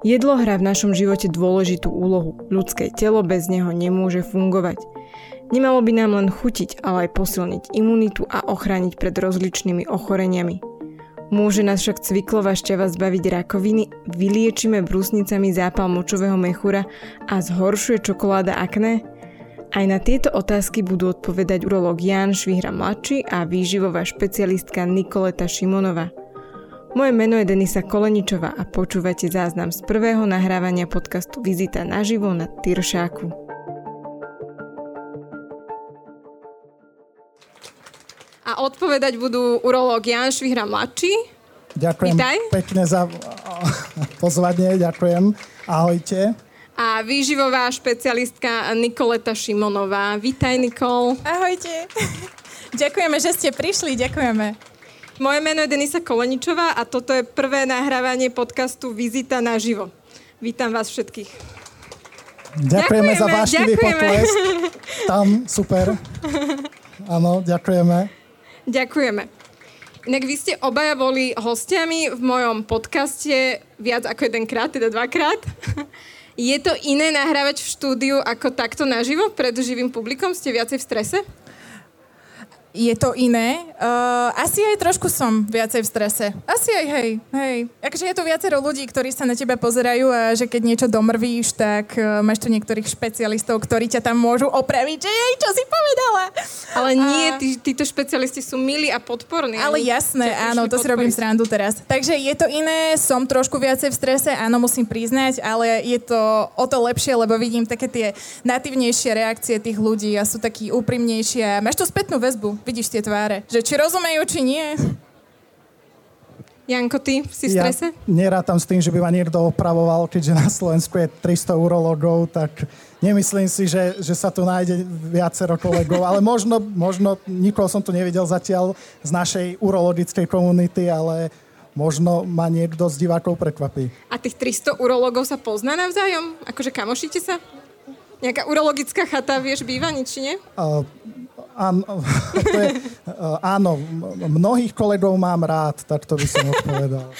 Jedlo hrá v našom živote dôležitú úlohu. Ľudské telo bez neho nemôže fungovať. Nemalo by nám len chutiť, ale aj posilniť imunitu a ochrániť pred rozličnými ochoreniami. Môže nás však cviklová šťava zbaviť rakoviny, vyliečíme brúsnicami zápal močového mechúra a zhoršuje čokoláda akné? Aj na tieto otázky budú odpovedať urológ Jan Švihra mladší a výživová špecialistka Nikoleta Šimonova. Moje meno je Denisa Koleničová a počúvate záznam z prvého nahrávania podcastu Vizita naživo na Tyršáku. A odpovedať budú urológ Jan Švihra mladší. Ďakujem Vítaj. pekne za pozvanie, ďakujem. Ahojte. A výživová špecialistka Nikoleta Šimonová. Vítaj, Nikol. Ahojte. Ďakujeme, že ste prišli, ďakujeme. Moje meno je Denisa Koleničová a toto je prvé nahrávanie podcastu Vizita naživo. Vítam vás všetkých. Ďakujeme, za Ďakujeme, vášnivý ďakujeme. potlesk. Tam, super. Áno, ďakujeme. Ďakujeme. Inak vy ste obaja boli hostiami v mojom podcaste viac ako jedenkrát, teda dvakrát. Je to iné nahrávať v štúdiu ako takto naživo pred živým publikom? Ste viacej v strese? Je to iné. Uh, asi aj trošku som viacej v strese. Asi aj, hej, hej. Akože je tu viacero ľudí, ktorí sa na teba pozerajú a že keď niečo domrvíš, tak uh, máš tu niektorých špecialistov, ktorí ťa tam môžu opraviť, že jej, čo si povedala. Ale nie, A- tí, títo špecialisti sú milí a podporní. Ale jasné, áno, to si robím srandu teraz. Takže je to iné, som trošku viacej v strese, áno, musím priznať, ale je to o to lepšie, lebo vidím také tie natívnejšie reakcie tých ľudí a sú takí úprimnejšie. Máš tú spätnú väzbu, vidíš tie tváre, že či rozumejú, či nie. Janko, ty si v Ja strese? nerátam s tým, že by ma niekto opravoval, keďže na Slovensku je 300 urologov, tak nemyslím si, že, že sa tu nájde viacero kolegov, ale možno, možno nikoho som tu nevidel zatiaľ z našej urologickej komunity, ale možno ma niekto z divákov prekvapí. A tých 300 urológov sa pozná navzájom? Akože kamošíte sa? Nejaká urologická chata, vieš, býva, nič nie? Uh, áno, to je, uh, áno, mnohých kolegov mám rád, tak to by som odpovedal.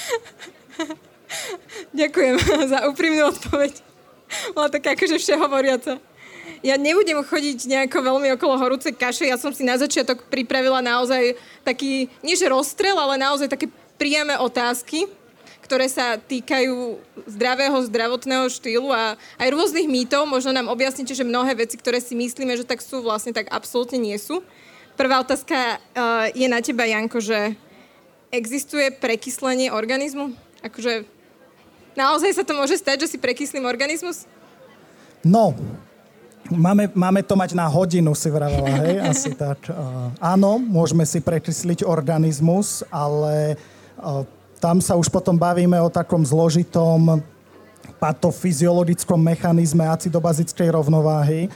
Ďakujem za úprimnú odpoveď. Bola taká akože všehovoriaca. Ja nebudem chodiť nejako veľmi okolo horúcej kaše. Ja som si na začiatok pripravila naozaj taký, nie že rozstrel, ale naozaj také priame otázky, ktoré sa týkajú zdravého zdravotného štýlu a aj rôznych mýtov. Možno nám objasnite, že mnohé veci, ktoré si myslíme, že tak sú, vlastne tak absolútne nie sú. Prvá otázka uh, je na teba, Janko, že existuje prekyslenie organizmu? Akože Naozaj sa to môže stať, že si prekyslím organizmus? No, máme, máme to mať na hodinu, si vravela, hej, asi tak. Uh, áno, môžeme si prekysliť organizmus, ale uh, tam sa už potom bavíme o takom zložitom patofyziologickom mechanizme acidobazickej rovnováhy,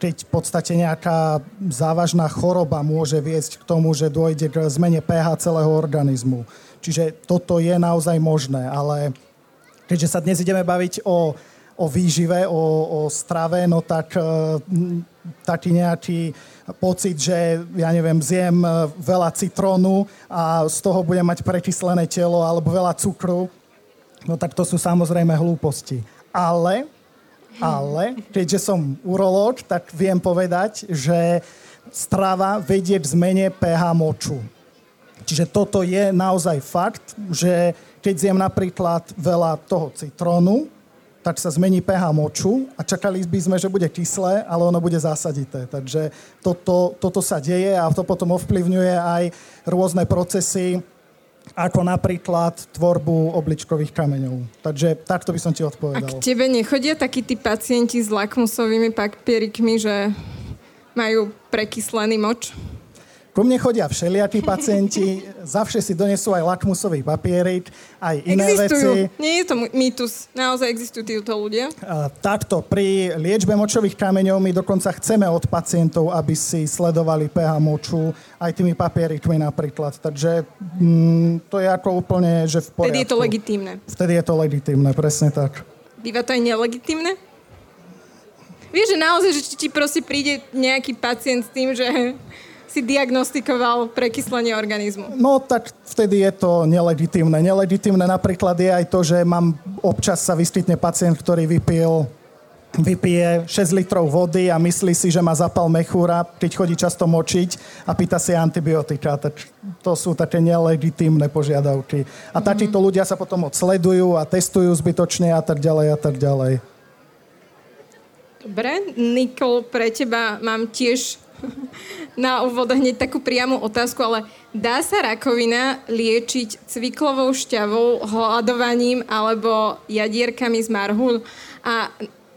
keď v podstate nejaká závažná choroba môže viesť k tomu, že dôjde k zmene pH celého organizmu. Čiže toto je naozaj možné, ale keďže sa dnes ideme baviť o, o výžive, o, o strave, no tak e, taký nejaký pocit, že ja neviem, zjem e, veľa citrónu a z toho budem mať prekyslené telo alebo veľa cukru, no tak to sú samozrejme hlúposti. Ale, ale, keďže som urológ, tak viem povedať, že strava vedie k zmene pH moču. Čiže toto je naozaj fakt, že keď zjem napríklad veľa toho citrónu, tak sa zmení pH moču a čakali by sme, že bude kyslé, ale ono bude zásadité. Takže toto, toto sa deje a to potom ovplyvňuje aj rôzne procesy, ako napríklad tvorbu obličkových kameňov. Takže takto by som ti A odpovedal. k tebe nechodia takí tí pacienti s lakmusovými papierikmi, že majú prekyslený moč? Ku mne chodia všelijakí pacienti, zavše si donesú aj lakmusový papierik, aj iné existujú. veci. Nie je to mýtus. Naozaj existujú títo ľudia. A Takto, pri liečbe močových kameňov my dokonca chceme od pacientov, aby si sledovali pH moču aj tými papierikmi napríklad. Takže mm, to je ako úplne, že v poriadku. Vtedy je to legitímne. Vtedy je to legitímne, presne tak. Býva to aj nelegitímne? Vieš, že naozaj, že ti proste príde nejaký pacient s tým, že si diagnostikoval prekyslenie organizmu? No tak vtedy je to nelegitímne. Nelegitímne napríklad je aj to, že mám občas sa vyskytne pacient, ktorý vypil vypije 6 litrov vody a myslí si, že má zapal mechúra, keď chodí často močiť a pýta si antibiotika. Tak to sú také nelegitímne požiadavky. A mm-hmm. takíto ľudia sa potom odsledujú a testujú zbytočne a tak ďalej a tak ďalej. Dobre, Nikol, pre teba mám tiež na úvod hneď takú priamu otázku, ale dá sa rakovina liečiť cviklovou šťavou, hľadovaním alebo jadierkami z marhul? A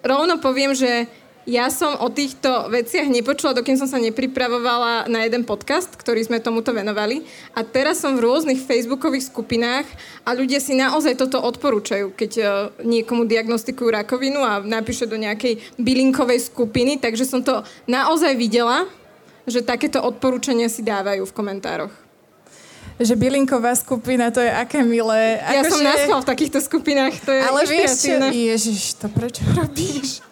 rovno poviem, že ja som o týchto veciach nepočula, dokým som sa nepripravovala na jeden podcast, ktorý sme tomuto venovali. A teraz som v rôznych facebookových skupinách a ľudia si naozaj toto odporúčajú, keď uh, niekomu diagnostikujú rakovinu a napíše do nejakej bylinkovej skupiny. Takže som to naozaj videla, že takéto odporúčania si dávajú v komentároch že bylinková skupina, to je aké milé. Ja som že... v takýchto skupinách, to je Ale vieš čo, Ježiš, to prečo robíš?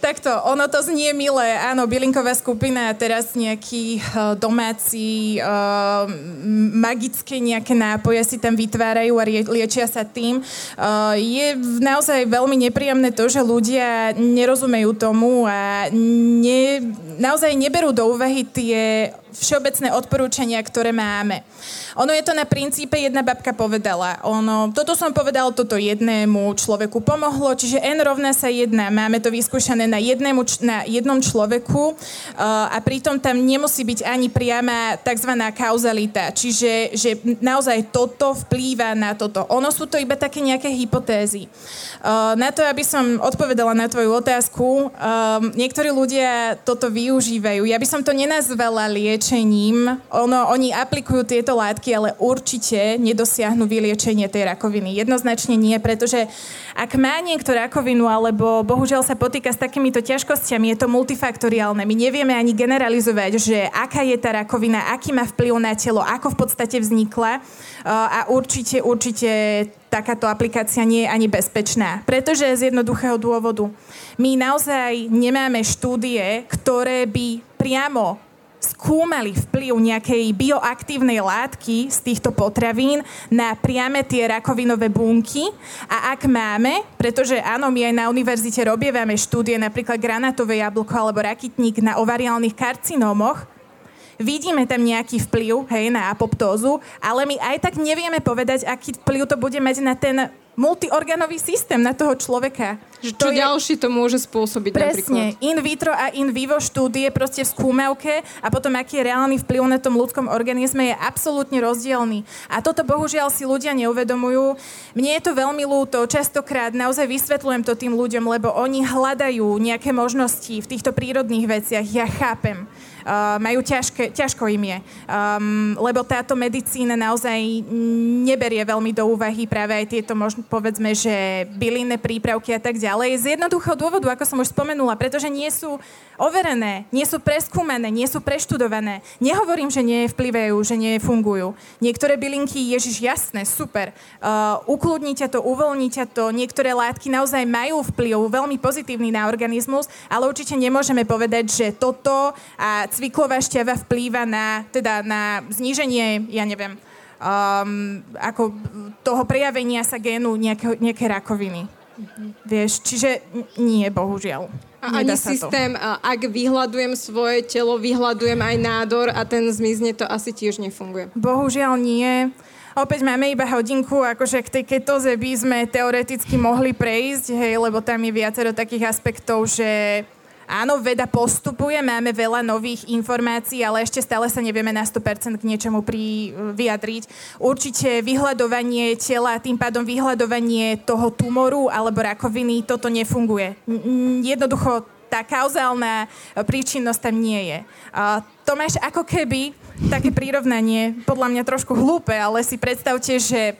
Takto, ono to znie milé. Áno, bylinková skupina a teraz nejaký uh, domáci uh, magické nejaké nápoje si tam vytvárajú a liečia sa tým. Uh, je naozaj veľmi nepríjemné to, že ľudia nerozumejú tomu a ne, naozaj neberú do úvahy tie všeobecné odporúčania, ktoré máme. Ono je to na princípe, jedna babka povedala, ono, toto som povedal, toto jednému človeku pomohlo, čiže N rovná sa jedna. Máme to vyskúšané na, jednému, na jednom človeku uh, a pritom tam nemusí byť ani priama tzv. kauzalita, čiže že naozaj toto vplýva na toto. Ono sú to iba také nejaké hypotézy. Uh, na to, aby som odpovedala na tvoju otázku, um, niektorí ľudia toto využívajú. Ja by som to nenazvala liečením. Ono, oni aplikujú tieto látky, ale určite nedosiahnu vyliečenie tej rakoviny. Jednoznačne nie, pretože ak má niekto rakovinu alebo bohužiaľ sa potýka s takýmito ťažkosťami, je to multifaktoriálne. My nevieme ani generalizovať, že aká je tá rakovina, aký má vplyv na telo, ako v podstate vznikla a určite, určite takáto aplikácia nie je ani bezpečná. Pretože z jednoduchého dôvodu. My naozaj nemáme štúdie, ktoré by priamo skúmali vplyv nejakej bioaktívnej látky z týchto potravín na priame tie rakovinové bunky. A ak máme, pretože áno, my aj na univerzite robievame štúdie, napríklad granátové jablko alebo rakitník na ovariálnych karcinómoch, vidíme tam nejaký vplyv hej, na apoptózu, ale my aj tak nevieme povedať, aký vplyv to bude mať na ten multiorganový systém na toho človeka. Že čo to ďalší je... to môže spôsobiť Presne. Napríklad. In vitro a in vivo štúdie proste v skúmavke a potom aký je reálny vplyv na tom ľudskom organizme je absolútne rozdielný. A toto bohužiaľ si ľudia neuvedomujú. Mne je to veľmi ľúto, častokrát naozaj vysvetľujem to tým ľuďom, lebo oni hľadajú nejaké možnosti v týchto prírodných veciach. Ja chápem majú ťažké, ťažko im je. Um, lebo táto medicína naozaj neberie veľmi do úvahy práve aj tieto, možno povedzme, že bylinné prípravky a tak ďalej. Z jednoduchého dôvodu, ako som už spomenula, pretože nie sú overené, nie sú preskúmané, nie sú preštudované. Nehovorím, že nevplyvajú, že nefungujú. Niektoré bylinky, ježiš, jasné, super. Uh, ukludní ťa to, uvoľní ťa to. Niektoré látky naozaj majú vplyv veľmi pozitívny na organizmus, ale určite nemôžeme povedať, že toto a cviklová šťava vplýva na, teda na zníženie, ja neviem, um, ako toho prejavenia sa génu nejaké, nejaké rakoviny. Mm-hmm. Vieš, čiže nie, bohužiaľ. A ani systém, to. ak vyhľadujem svoje telo, vyhľadujem aj nádor a ten zmizne, to asi tiež nefunguje. Bohužiaľ nie. Opäť máme iba hodinku, akože k tej ketoze by sme teoreticky mohli prejsť, hej, lebo tam je viacero takých aspektov, že Áno, veda postupuje, máme veľa nových informácií, ale ešte stále sa nevieme na 100% k niečomu pri, vyjadriť. Určite vyhľadovanie tela, tým pádom vyhľadovanie toho tumoru alebo rakoviny, toto nefunguje. Jednoducho tá kauzálna príčinnosť tam nie je. To máš ako keby také prirovnanie, podľa mňa trošku hlúpe, ale si predstavte, že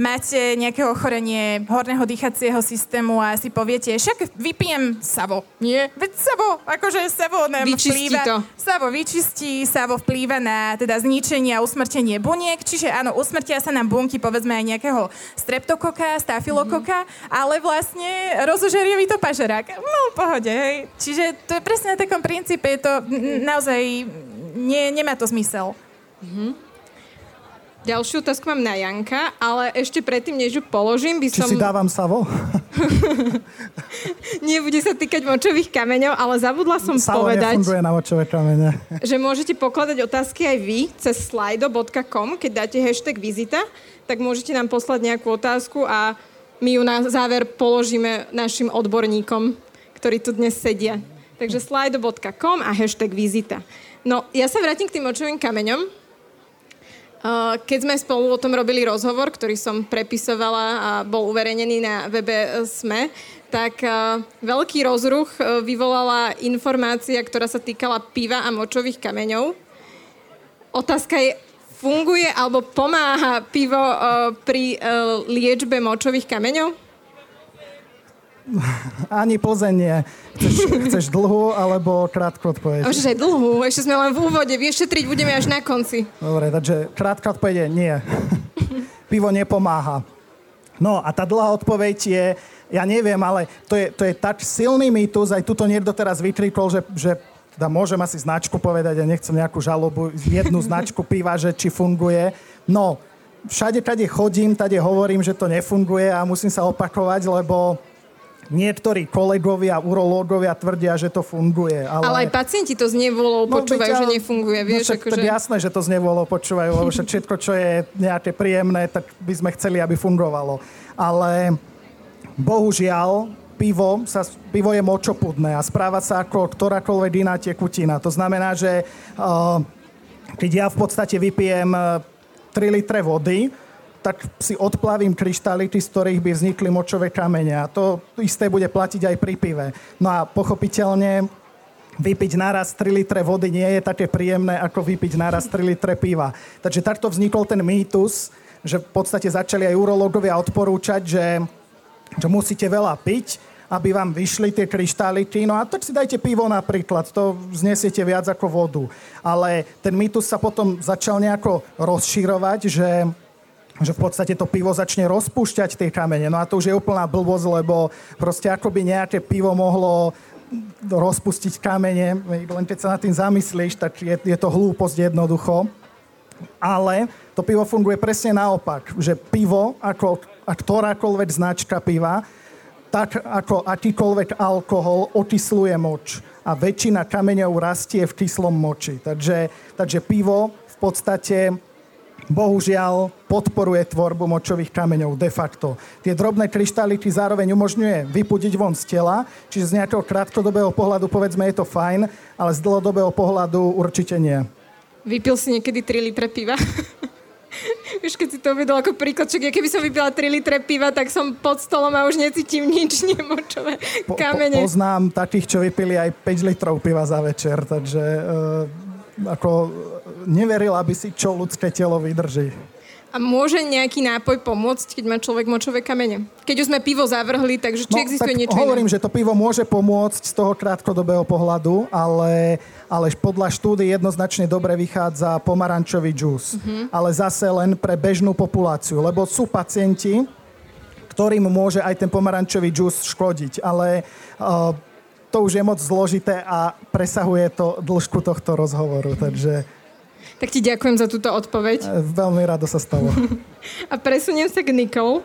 máte nejaké ochorenie horného dýchacieho systému a si poviete, však vypijem savo, nie? Veď savo, akože savo nám vyčistí vplýva, to. savo vyčistí, savo vplýva na teda zničenie a usmrtenie buniek, čiže áno, usmrtia sa nám bunky, povedzme aj nejakého streptokoka, stafilokoka, mm-hmm. ale vlastne rozožerie mi to pažerák. No, pohode, hej. Čiže to je presne na takom princípe, je to naozaj nie, nemá to zmysel. Mm-hmm. Ďalšiu otázku mám na Janka, ale ešte predtým, než ju položím, by Či som... si dávam savo? Nebude sa týkať močových kameňov, ale zabudla som savo povedať... nefunguje na močové kamene. že môžete pokladať otázky aj vy cez slido.com, keď dáte hashtag vizita, tak môžete nám poslať nejakú otázku a my ju na záver položíme našim odborníkom, ktorí tu dnes sedia. Takže slido.com a hashtag vizita. No, ja sa vrátim k tým močovým kameňom. Keď sme spolu o tom robili rozhovor, ktorý som prepisovala a bol uverejnený na webe SME, tak veľký rozruch vyvolala informácia, ktorá sa týkala piva a močových kameňov. Otázka je, funguje alebo pomáha pivo pri liečbe močových kameňov? Ani pozenie. Chceš, chceš dlhú alebo krátku odpoveď? Môžeš aj dlhú, ešte sme len v úvode, vyšetriť budeme až na konci. Dobre, takže krátka odpoveď je nie. Pivo nepomáha. No a tá dlhá odpoveď je, ja neviem, ale to je, to je tak silný mýtus, aj tuto niekto teraz vykrikol, že, že teda môžem asi značku povedať, ja nechcem nejakú žalobu, jednu značku piva, že či funguje. No, všade, kade chodím, tade hovorím, že to nefunguje a musím sa opakovať, lebo niektorí kolegovia, urológovia tvrdia, že to funguje. Ale, ale aj pacienti to z nevolou no, počúvajú, byť, že nefunguje. No vieš, no, však, akože... jasné, že to z nevolou počúvajú, lebo všetko, čo je nejaké príjemné, tak by sme chceli, aby fungovalo. Ale bohužiaľ, pivo, sa, pivo je močopudné a správa sa ako ktorákoľvek iná tekutina. To znamená, že uh, keď ja v podstate vypijem 3 litre vody, tak si odplavím kryštálity, z ktorých by vznikli močové kamene. A to isté bude platiť aj pri pive. No a pochopiteľne vypiť naraz 3 litre vody nie je také príjemné, ako vypiť naraz 3 litre piva. Takže takto vznikol ten mýtus, že v podstate začali aj urológovia odporúčať, že, že musíte veľa piť, aby vám vyšli tie kryštálity. No a tak si dajte pivo napríklad, to znesiete viac ako vodu. Ale ten mýtus sa potom začal nejako rozširovať, že že v podstate to pivo začne rozpúšťať tie kamene. No a to už je úplná blbosť, lebo proste ako by nejaké pivo mohlo rozpustiť kamene, len keď sa nad tým zamyslíš, tak je, je to hlúposť jednoducho. Ale to pivo funguje presne naopak, že pivo, ako a ktorákoľvek značka piva, tak ako akýkoľvek alkohol okysluje moč a väčšina kameňov rastie v kyslom moči. Takže, takže pivo v podstate bohužiaľ podporuje tvorbu močových kameňov de facto. Tie drobné kryštálity zároveň umožňuje vypudiť von z tela, čiže z nejakého krátkodobého pohľadu povedzme je to fajn, ale z dlhodobého pohľadu určite nie. Vypil si niekedy 3 litre piva? Víš, keď si to uvedol ako príklad, ja keby som vypila 3 litre piva, tak som pod stolom a už necítim nič, nemočové kamene. Po, po, poznám takých, čo vypili aj 5 litrov piva za večer, takže uh, ako neverila by si, čo ľudské telo vydrží. A môže nejaký nápoj pomôcť, keď má človek močové kamene? Keď už sme pivo zavrhli, takže či no, existuje tak niečo hovorím, iné? že to pivo môže pomôcť z toho krátkodobého pohľadu, ale, ale podľa štúdy jednoznačne dobre vychádza pomarančový džús. Uh-huh. Ale zase len pre bežnú populáciu, lebo sú pacienti, ktorým môže aj ten pomarančový džús škodiť, ale uh, to už je moc zložité a presahuje to dĺžku tohto rozhovoru, takže... Tak ti ďakujem za túto odpoveď. E, veľmi rado sa stalo. a presuniem sa k Nikol.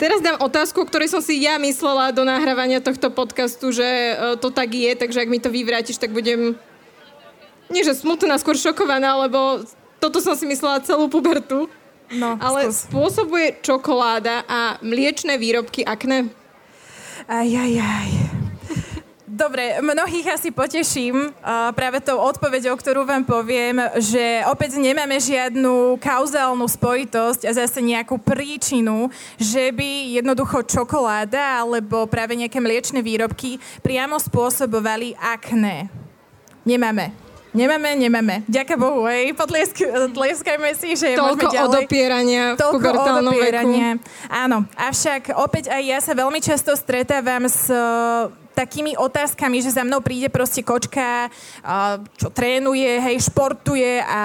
Teraz dám otázku, o ktorej som si ja myslela do nahrávania tohto podcastu, že e, to tak je, takže ak mi to vyvrátiš, tak budem nie že smutná, skôr šokovaná, lebo toto som si myslela celú pubertu. No, Ale skús. spôsobuje čokoláda a mliečne výrobky akné? Aj, aj, aj. Dobre, mnohých asi poteším uh, práve tou odpoveďou, ktorú vám poviem, že opäť nemáme žiadnu kauzálnu spojitosť a zase nejakú príčinu, že by jednoducho čokoláda alebo práve nejaké mliečne výrobky priamo spôsobovali akné. Nemáme. Nemáme, nemáme. Ďaká Bohu, hej. Potlieskajme si, že Toľko ďalej. odopierania v Toľko odopierania. Veku. Áno, avšak opäť aj ja sa veľmi často stretávam s takými otázkami, že za mnou príde proste kočka, čo trénuje, hej, športuje a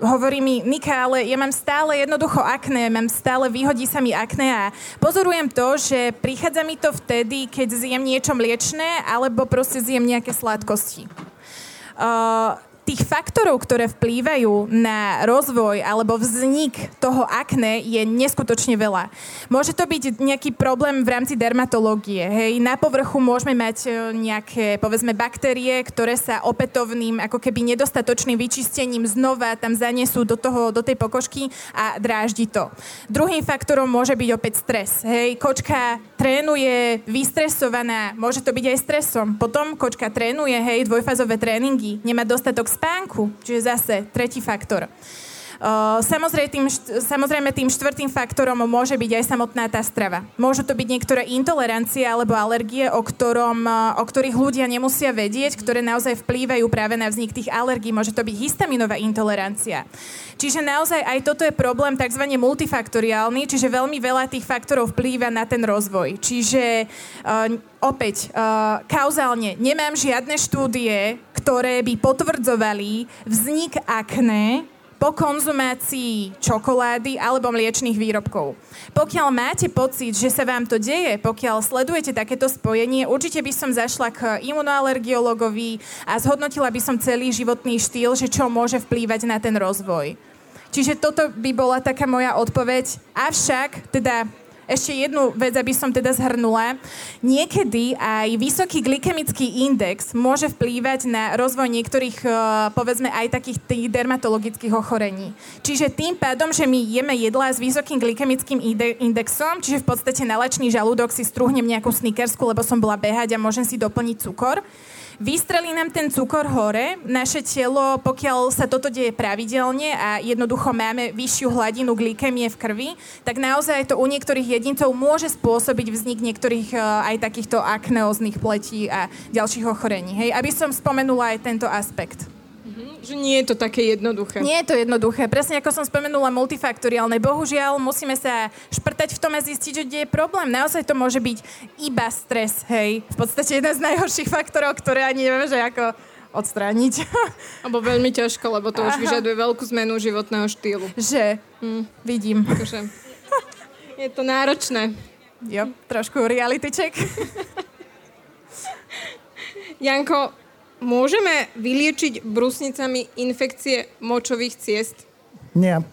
hovorí mi, Nika, ale ja mám stále jednoducho akné, mám stále, vyhodí sa mi akné a pozorujem to, že prichádza mi to vtedy, keď zjem niečo mliečné alebo proste zjem nejaké sladkosti. Uh, tých faktorov, ktoré vplývajú na rozvoj alebo vznik toho akné je neskutočne veľa. Môže to byť nejaký problém v rámci dermatológie. Hej. Na povrchu môžeme mať e, nejaké, povedzme, baktérie, ktoré sa opätovným, ako keby nedostatočným vyčistením znova tam zanesú do, toho, do tej pokožky a dráždi to. Druhým faktorom môže byť opäť stres. Hej. Kočka trénuje vystresovaná, môže to byť aj stresom. Potom kočka trénuje, hej, dvojfázové tréningy, nemá dostatok spánku, čiže zase tretí faktor. Samozrejme tým, samozrejme tým štvrtým faktorom môže byť aj samotná tá strava. Môžu to byť niektoré intolerancie alebo alergie, o, ktorom, o ktorých ľudia nemusia vedieť, ktoré naozaj vplývajú práve na vznik tých alergií. Môže to byť histaminová intolerancia. Čiže naozaj aj toto je problém tzv. multifaktoriálny, čiže veľmi veľa tých faktorov vplýva na ten rozvoj. Čiže uh, opäť, uh, kauzálne nemám žiadne štúdie, ktoré by potvrdzovali vznik akné po konzumácii čokolády alebo mliečných výrobkov. Pokiaľ máte pocit, že sa vám to deje, pokiaľ sledujete takéto spojenie, určite by som zašla k imunoalergiologovi a zhodnotila by som celý životný štýl, že čo môže vplývať na ten rozvoj. Čiže toto by bola taká moja odpoveď. Avšak, teda ešte jednu vec, aby som teda zhrnula. Niekedy aj vysoký glykemický index môže vplývať na rozvoj niektorých, e, povedzme, aj takých tých dermatologických ochorení. Čiže tým pádom, že my jeme jedlá s vysokým glykemickým indexom, čiže v podstate na žalúdok si strúhnem nejakú snickersku, lebo som bola behať a môžem si doplniť cukor, Vystrelí nám ten cukor hore, naše telo, pokiaľ sa toto deje pravidelne a jednoducho máme vyššiu hladinu glykemie v krvi, tak naozaj to u niektorých jedincov môže spôsobiť vznik niektorých e, aj takýchto akneóznych pletí a ďalších ochorení. Hej, aby som spomenula aj tento aspekt. Že nie je to také jednoduché. Nie je to jednoduché. Presne ako som spomenula, multifaktoriálne. Bohužiaľ, musíme sa šprtať v tom a zistiť, že kde je problém. Naozaj to môže byť iba stres, hej. V podstate jeden z najhorších faktorov, ktoré ani nevieme, že ako odstrániť. Alebo veľmi ťažko, lebo to už vyžaduje veľkú zmenu životného štýlu. Že? Hm. Vidím. Akože, je to náročné. Jo, trošku reality check. Janko, Môžeme vyliečiť brusnicami infekcie močových ciest? Nie.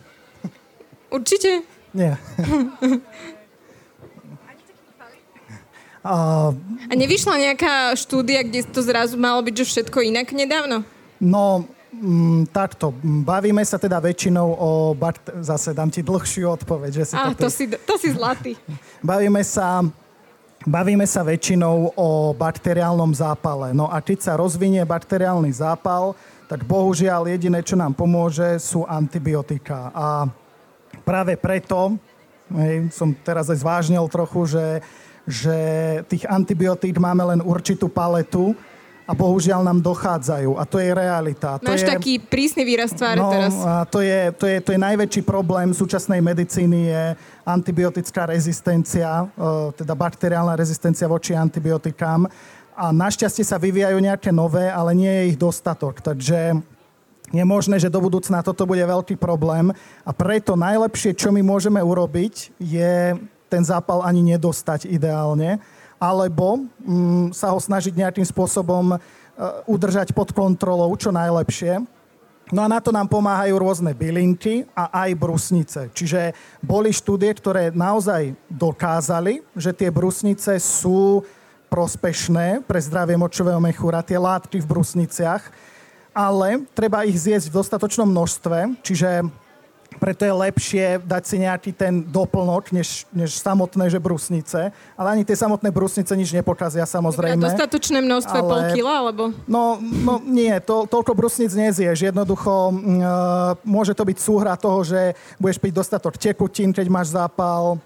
Určite? Nie. A... A nevyšla nejaká štúdia, kde to zrazu malo byť, že všetko inak nedávno? No, mm, takto. Bavíme sa teda väčšinou o... Bakt- Zase dám ti dlhšiu odpoveď. Že si Á, to, to, si, to si zlatý. Bavíme sa Bavíme sa väčšinou o bakteriálnom zápale. No a keď sa rozvinie bakteriálny zápal, tak bohužiaľ jediné, čo nám pomôže, sú antibiotika. A práve preto, hej, som teraz aj zvážnil trochu, že, že tých antibiotík máme len určitú paletu, a bohužiaľ nám dochádzajú. A to je realita. To Máš je, taký prísny výraz tváre no, teraz. A to, je, to, je, to je najväčší problém súčasnej medicíny je antibiotická rezistencia, e, teda bakteriálna rezistencia voči antibiotikám. A našťastie sa vyvíjajú nejaké nové, ale nie je ich dostatok. Takže je možné, že do budúcna toto bude veľký problém a preto najlepšie, čo my môžeme urobiť, je ten zápal ani nedostať ideálne alebo mm, sa ho snažiť nejakým spôsobom uh, udržať pod kontrolou čo najlepšie. No a na to nám pomáhajú rôzne bylinky a aj brusnice. Čiže boli štúdie, ktoré naozaj dokázali, že tie brusnice sú prospešné pre zdravie močového mechúra, tie látky v brusniciach, ale treba ich zjesť v dostatočnom množstve, čiže preto je lepšie dať si nejaký ten doplnok, než, než samotné že brusnice. Ale ani tie samotné brusnice nič nepokazia, samozrejme. Dobre, dostatočné množstvo ale... pol kila, alebo? No, no nie, to, toľko brusnic nezieš. Jednoducho uh, môže to byť súhra toho, že budeš piť dostatok tekutín, keď máš zápal,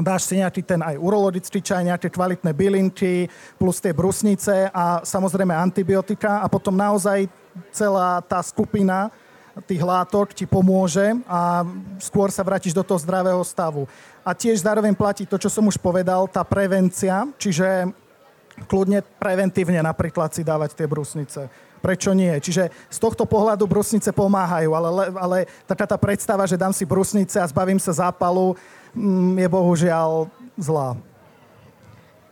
dáš si nejaký ten aj urologický čaj, nejaké kvalitné bylinky, plus tie brusnice a samozrejme antibiotika a potom naozaj celá tá skupina tých látok ti pomôže a skôr sa vrátiš do toho zdravého stavu. A tiež zároveň platí to, čo som už povedal, tá prevencia, čiže kľudne preventívne napríklad si dávať tie brusnice. Prečo nie? Čiže z tohto pohľadu brusnice pomáhajú, ale, ale taká tá predstava, že dám si brusnice a zbavím sa zápalu, mm, je bohužiaľ zlá.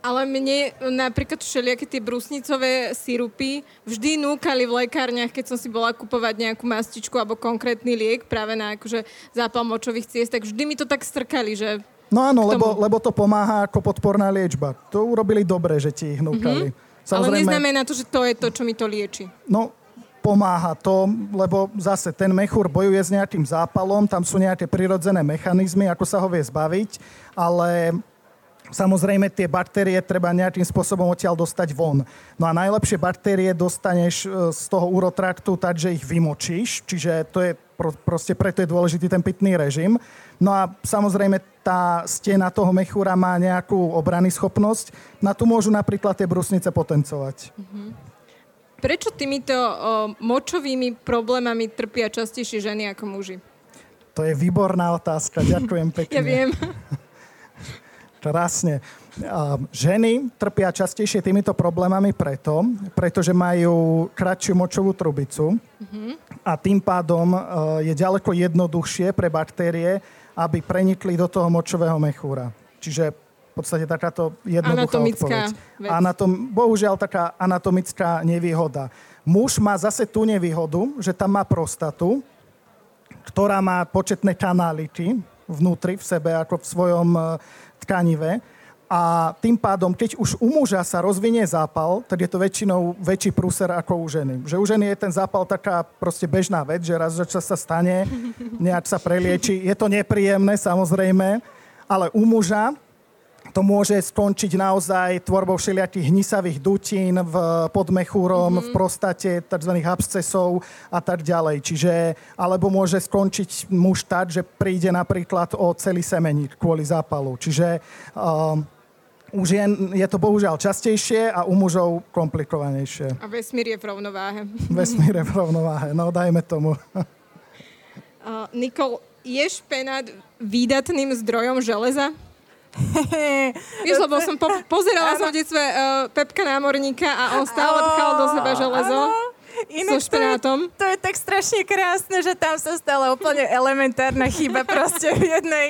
Ale mne napríklad všelijaké tie brusnicové sirupy vždy núkali v lekárniach, keď som si bola kupovať nejakú mastičku alebo konkrétny liek práve na akože zápal močových ciest, tak vždy mi to tak strkali, že No áno, lebo, lebo to pomáha ako podporná liečba. To urobili dobre, že ti ich núkali. Mm-hmm. Samozrejme, Ale neznamená to, že to je to, čo mi to lieči. No, pomáha to, lebo zase ten mechúr bojuje s nejakým zápalom, tam sú nejaké prirodzené mechanizmy, ako sa ho vie zbaviť, ale Samozrejme, tie baktérie treba nejakým spôsobom odtiaľ dostať von. No a najlepšie baktérie dostaneš e, z toho urotraktu tak, že ich vymočíš, čiže to je proste preto je dôležitý ten pitný režim. No a samozrejme tá stena toho mechúra má nejakú obrany schopnosť. Na tu môžu napríklad tie brusnice potencovať. Mm-hmm. Prečo týmito o, močovými problémami trpia častejšie ženy ako muži? To je výborná otázka, ďakujem pekne. ja viem. Krásne. Ženy trpia častejšie týmito problémami preto, pretože majú kratšiu močovú trubicu mm-hmm. a tým pádom e, je ďaleko jednoduchšie pre baktérie, aby prenikli do toho močového mechúra. Čiže v podstate takáto jednoduchá odpoveď. Vec. Anatom, bohužiaľ taká anatomická nevýhoda. Muž má zase tú nevýhodu, že tam má prostatu, ktorá má početné kanáliky vnútri v sebe, ako v svojom e, tkanive. A tým pádom, keď už u muža sa rozvinie zápal, tak je to väčšinou väčší prúser ako u ženy. Že u ženy je ten zápal taká proste bežná vec, že raz, že sa stane, nejak sa prelieči. Je to nepríjemné, samozrejme, ale u muža to môže skončiť naozaj tvorbou všelijakých hnisavých dutín v podmechúrom, mm-hmm. v prostate, tzv. abscesov a tak ďalej. Čiže, alebo môže skončiť muž tak, že príde napríklad o celý semeník kvôli zápalu. Čiže um, u žien je to bohužiaľ častejšie a u mužov komplikovanejšie. A vesmír je v rovnováhe. Vesmír je v rovnováhe, no dajme tomu. Uh, Nikol, je špenát výdatným zdrojom železa? Vieš, lebo som po- pozerala som v detstve uh, Pepka námorníka a on stále pchal do seba železo. Áno. Inak so špenátom. To je, to je tak strašne krásne, že tam sa stala úplne elementárna chyba proste v jednej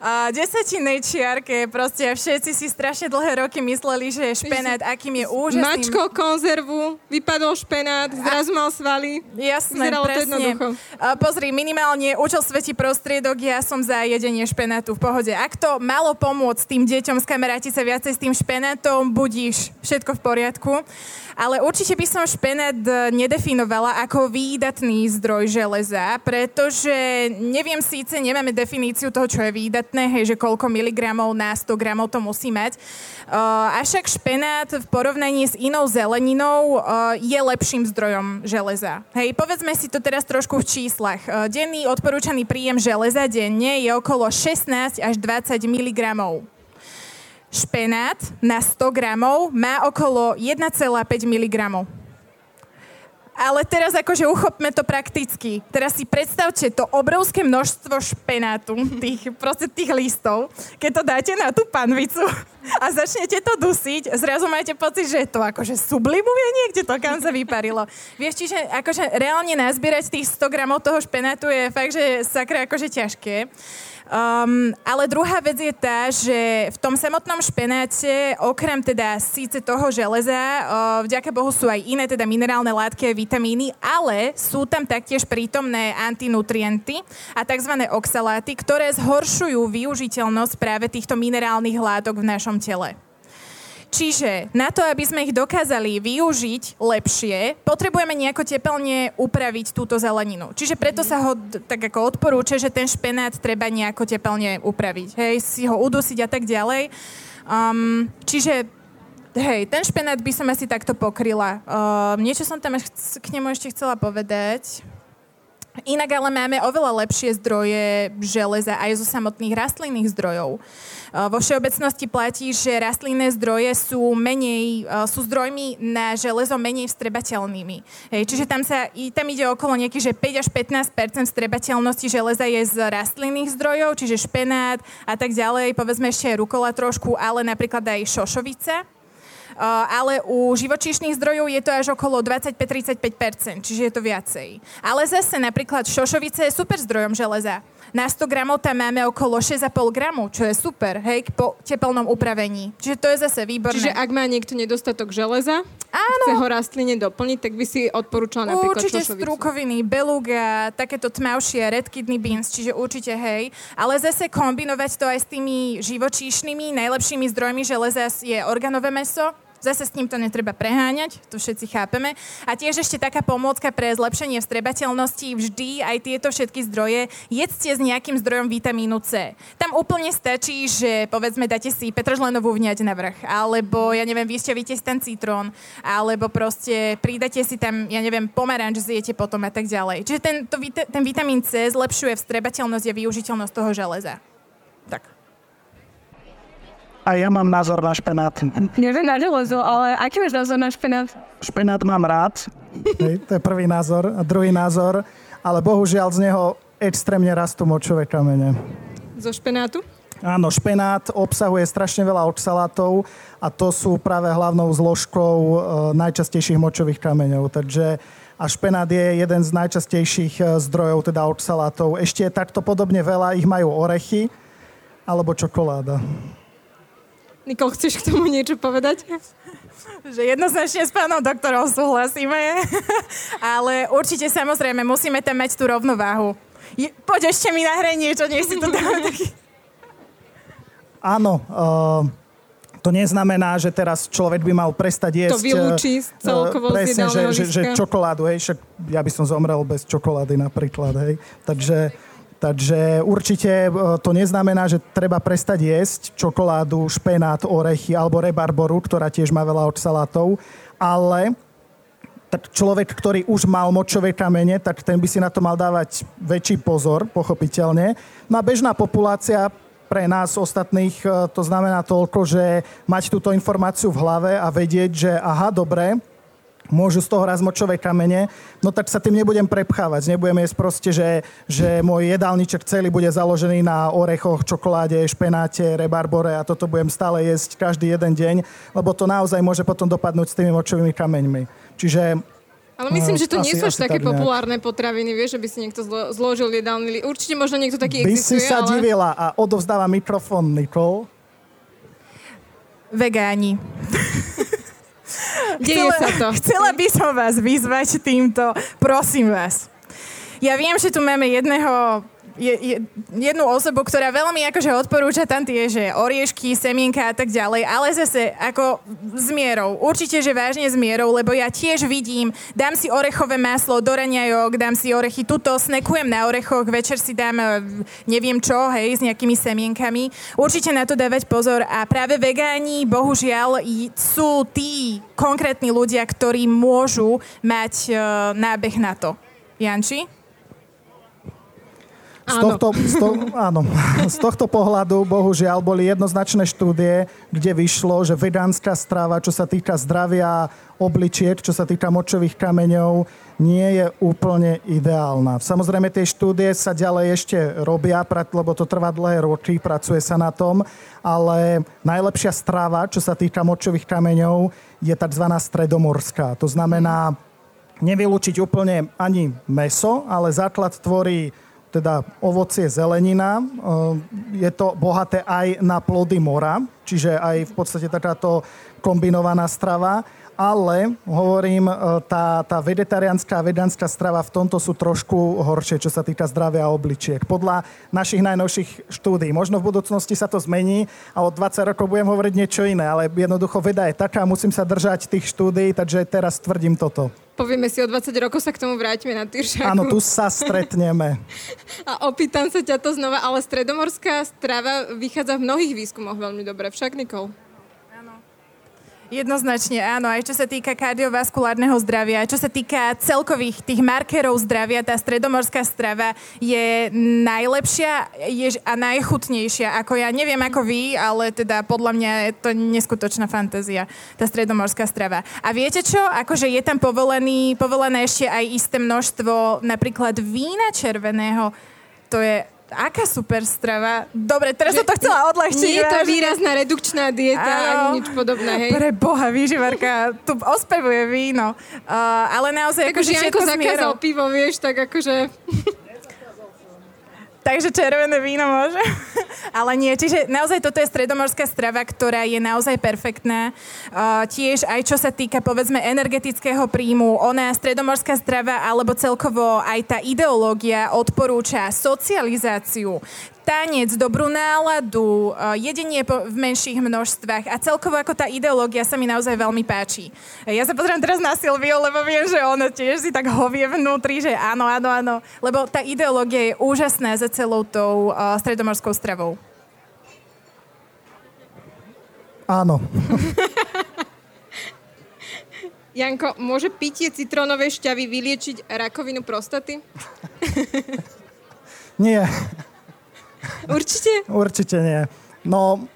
uh, desatinej čiarke. Proste všetci si strašne dlhé roky mysleli, že špenát akým je úžasným. Mačko konzervu, vypadol špenát, zrazu mal svaly. Jasné, Vyzeralo presne. to jednoducho. Uh, pozri, minimálne účel svetí prostriedok, ja som za jedenie špenátu v pohode. Ak to malo pomôcť tým deťom z kamaráti sa viacej s tým špenátom, budíš, všetko v poriadku. Ale určite by som špenát nedefinovala ako výdatný zdroj železa, pretože neviem síce, nemáme definíciu toho, čo je výdatné, hej, že koľko miligramov na 100 gramov to musí mať. Uh, avšak špenát v porovnaní s inou zeleninou uh, je lepším zdrojom železa. Hej, povedzme si to teraz trošku v číslach. Uh, denný odporúčaný príjem železa denne je okolo 16 až 20 miligramov špenát na 100 gramov má okolo 1,5 mg. Ale teraz akože uchopme to prakticky. Teraz si predstavte to obrovské množstvo špenátu, tých, proste tých listov, keď to dáte na tú panvicu a začnete to dusiť, zrazu máte pocit, že to akože sublimuje niekde to, kam sa vyparilo. Vieš, čiže akože reálne nazbierať tých 100 gramov toho špenátu je fakt, že sakra akože ťažké. Um, ale druhá vec je tá, že v tom samotnom špenáte, okrem teda síce toho železa, uh, vďaka Bohu sú aj iné teda minerálne látky a vitamíny, ale sú tam taktiež prítomné antinutrienty a tzv. oxaláty, ktoré zhoršujú využiteľnosť práve týchto minerálnych látok v našom tele. Čiže na to, aby sme ich dokázali využiť lepšie, potrebujeme nejako tepelne upraviť túto zeleninu. Čiže preto sa ho tak ako odporúča, že ten špenát treba nejako tepelne upraviť. Hej, si ho udusiť a tak ďalej. Um, čiže Hej, ten špenát by som asi takto pokryla. Uh, niečo som tam k nemu ešte chcela povedať. Inak ale máme oveľa lepšie zdroje železa aj zo samotných rastlinných zdrojov. Vo všeobecnosti platí, že rastlinné zdroje sú menej, sú zdrojmi na železo menej vstrebateľnými. Hej, čiže tam, sa, tam ide okolo nejakých, že 5 až 15% vstrebateľnosti železa je z rastlinných zdrojov, čiže špenát a tak ďalej, povedzme ešte aj rukola trošku, ale napríklad aj šošovica ale u živočíšnych zdrojov je to až okolo 25-35%, čiže je to viacej. Ale zase napríklad šošovice je super zdrojom železa. Na 100 gramov tam máme okolo 6,5 gramu, čo je super, hej, po teplnom upravení. Čiže to je zase výborné. Čiže ak má niekto nedostatok železa, Áno. chce ho rastline doplniť, tak by si odporúčala napríklad Určite strukoviny, beluga, takéto tmavšie, red kidney beans, čiže určite hej. Ale zase kombinovať to aj s tými živočíšnymi, najlepšími zdrojmi železa je organové meso, Zase s týmto netreba preháňať, to všetci chápeme. A tiež ešte taká pomôcka pre zlepšenie vstrebateľnosti, vždy aj tieto všetky zdroje jedzte s nejakým zdrojom vitamínu C. Tam úplne stačí, že povedzme dáte si petržlenovú vňať na vrch, alebo ja neviem, vyšťavíte si ten citrón, alebo proste pridáte si tam, ja neviem, pomaranč zjete potom a tak ďalej. Čiže ten, to, ten vitamín C zlepšuje vstrebateľnosť a využiteľnosť toho železa. Tak. A ja mám názor na špenát. Neviem na železo, ale aký máš názor na špenát? Špenát mám rád. Hej, to je prvý názor. A druhý názor, ale bohužiaľ z neho extrémne rastú močové kamene. Zo špenátu? Áno, špenát obsahuje strašne veľa oxalátov a to sú práve hlavnou zložkou e, najčastejších močových kameňov. Takže a špenát je jeden z najčastejších e, zdrojov, teda oxalátov. Ešte takto podobne veľa ich majú orechy alebo čokoláda. Nikol, chceš k tomu niečo povedať? že jednoznačne s pánom doktorom súhlasíme, ale určite samozrejme musíme tam mať tú rovnováhu. Je, poď ešte mi nahraj niečo, nech si to dáme taký... Áno, uh, to neznamená, že teraz človek by mal prestať jesť... To vylúči celkovo uh, presne, že, že, že čokoládu, hej, však ja by som zomrel bez čokolády napríklad, hej. Takže Takže určite e, to neznamená, že treba prestať jesť čokoládu, špenát, orechy alebo rebarboru, ktorá tiež má veľa oxalátov, ale človek, ktorý už mal močové kamene, tak ten by si na to mal dávať väčší pozor, pochopiteľne. No a bežná populácia pre nás ostatných e, to znamená toľko, že mať túto informáciu v hlave a vedieť, že aha, dobre, môžu z toho raz močové kamene, no tak sa tým nebudem prepchávať. Nebudem jesť proste, že, že môj jedálniček celý bude založený na orechoch, čokoláde, špenáte, rebarbore a toto budem stále jesť každý jeden deň, lebo to naozaj môže potom dopadnúť s tými močovými kameňmi. Čiže ale myslím, no, že to nie sú až také populárne potraviny, vieš, že by si niekto zlo- zložil jedálny Určite možno niekto taký by existuje, si sa ale... divila a odovzdáva mikrofón Nikol. Vegáni. Deje chcela, sa to. Chcela by som vás vyzvať týmto, prosím vás. Ja viem, že tu máme jedného je, je, jednu osobu, ktorá veľmi akože odporúča tam tie, že oriešky, semienka a tak ďalej, ale zase ako s mierou. Určite, že vážne s mierou, lebo ja tiež vidím, dám si orechové maslo do raňajok, dám si orechy tuto, snekujem na orechoch, večer si dám e, neviem čo, hej, s nejakými semienkami. Určite na to dávať pozor a práve vegáni, bohužiaľ, sú tí konkrétni ľudia, ktorí môžu mať uh, nábeh na to. Janči? Z tohto, z, to, áno, z tohto pohľadu, bohužiaľ, boli jednoznačné štúdie, kde vyšlo, že vedánska strava, čo sa týka zdravia obličiek, čo sa týka močových kameňov, nie je úplne ideálna. Samozrejme, tie štúdie sa ďalej ešte robia, lebo to trvá dlhé roky, pracuje sa na tom, ale najlepšia strava, čo sa týka močových kameňov, je tzv. stredomorská. To znamená nevylúčiť úplne ani meso, ale základ tvorí teda ovocie, zelenina. Je to bohaté aj na plody mora, čiže aj v podstate takáto kombinovaná strava ale hovorím, e, tá, tá vegetariánska a vegánska strava v tomto sú trošku horšie, čo sa týka zdravia obličiek. Podľa našich najnovších štúdí. Možno v budúcnosti sa to zmení a o 20 rokov budem hovoriť niečo iné, ale jednoducho veda je taká, musím sa držať tých štúdí, takže teraz tvrdím toto. Povieme si, o 20 rokov sa k tomu vrátime na Tyršaku. Áno, tu sa stretneme. a opýtam sa ťa to znova, ale stredomorská strava vychádza v mnohých výskumoch veľmi dobre. Však, Nikol? Jednoznačne áno, aj čo sa týka kardiovaskulárneho zdravia, čo sa týka celkových tých markerov zdravia, tá stredomorská strava je najlepšia a najchutnejšia. Ako ja neviem ako vy, ale teda podľa mňa je to neskutočná fantázia, tá stredomorská strava. A viete čo? Akože je tam povolený, povolené ešte aj isté množstvo napríklad vína červeného. To je Aká super strava. Dobre, teraz že, som to chcela odľahčiť. Nie je to výrazná redukčná dieta Áno, ani nič podobné, hej? Pre boha, výživarka tu ospevuje víno. Uh, ale naozaj... Tak akože Janko zakázal pivo, vieš, tak akože... Takže červené víno môže. Ale nie, čiže naozaj toto je stredomorská strava, ktorá je naozaj perfektná. Uh, tiež aj čo sa týka povedzme energetického príjmu, ona stredomorská strava alebo celkovo aj tá ideológia odporúča socializáciu, tanec, dobrú náladu, jedenie v menších množstvách a celkovo ako tá ideológia sa mi naozaj veľmi páči. Ja sa pozriem teraz na Silviu, lebo viem, že ona tiež si tak hovie vnútri, že áno, áno, áno. Lebo tá ideológia je úžasná za celou tou uh, stredomorskou stravou. Áno. Janko, môže pitie citrónovej šťavy vyliečiť rakovinu prostaty? Nie. Určite? Určite nie. No,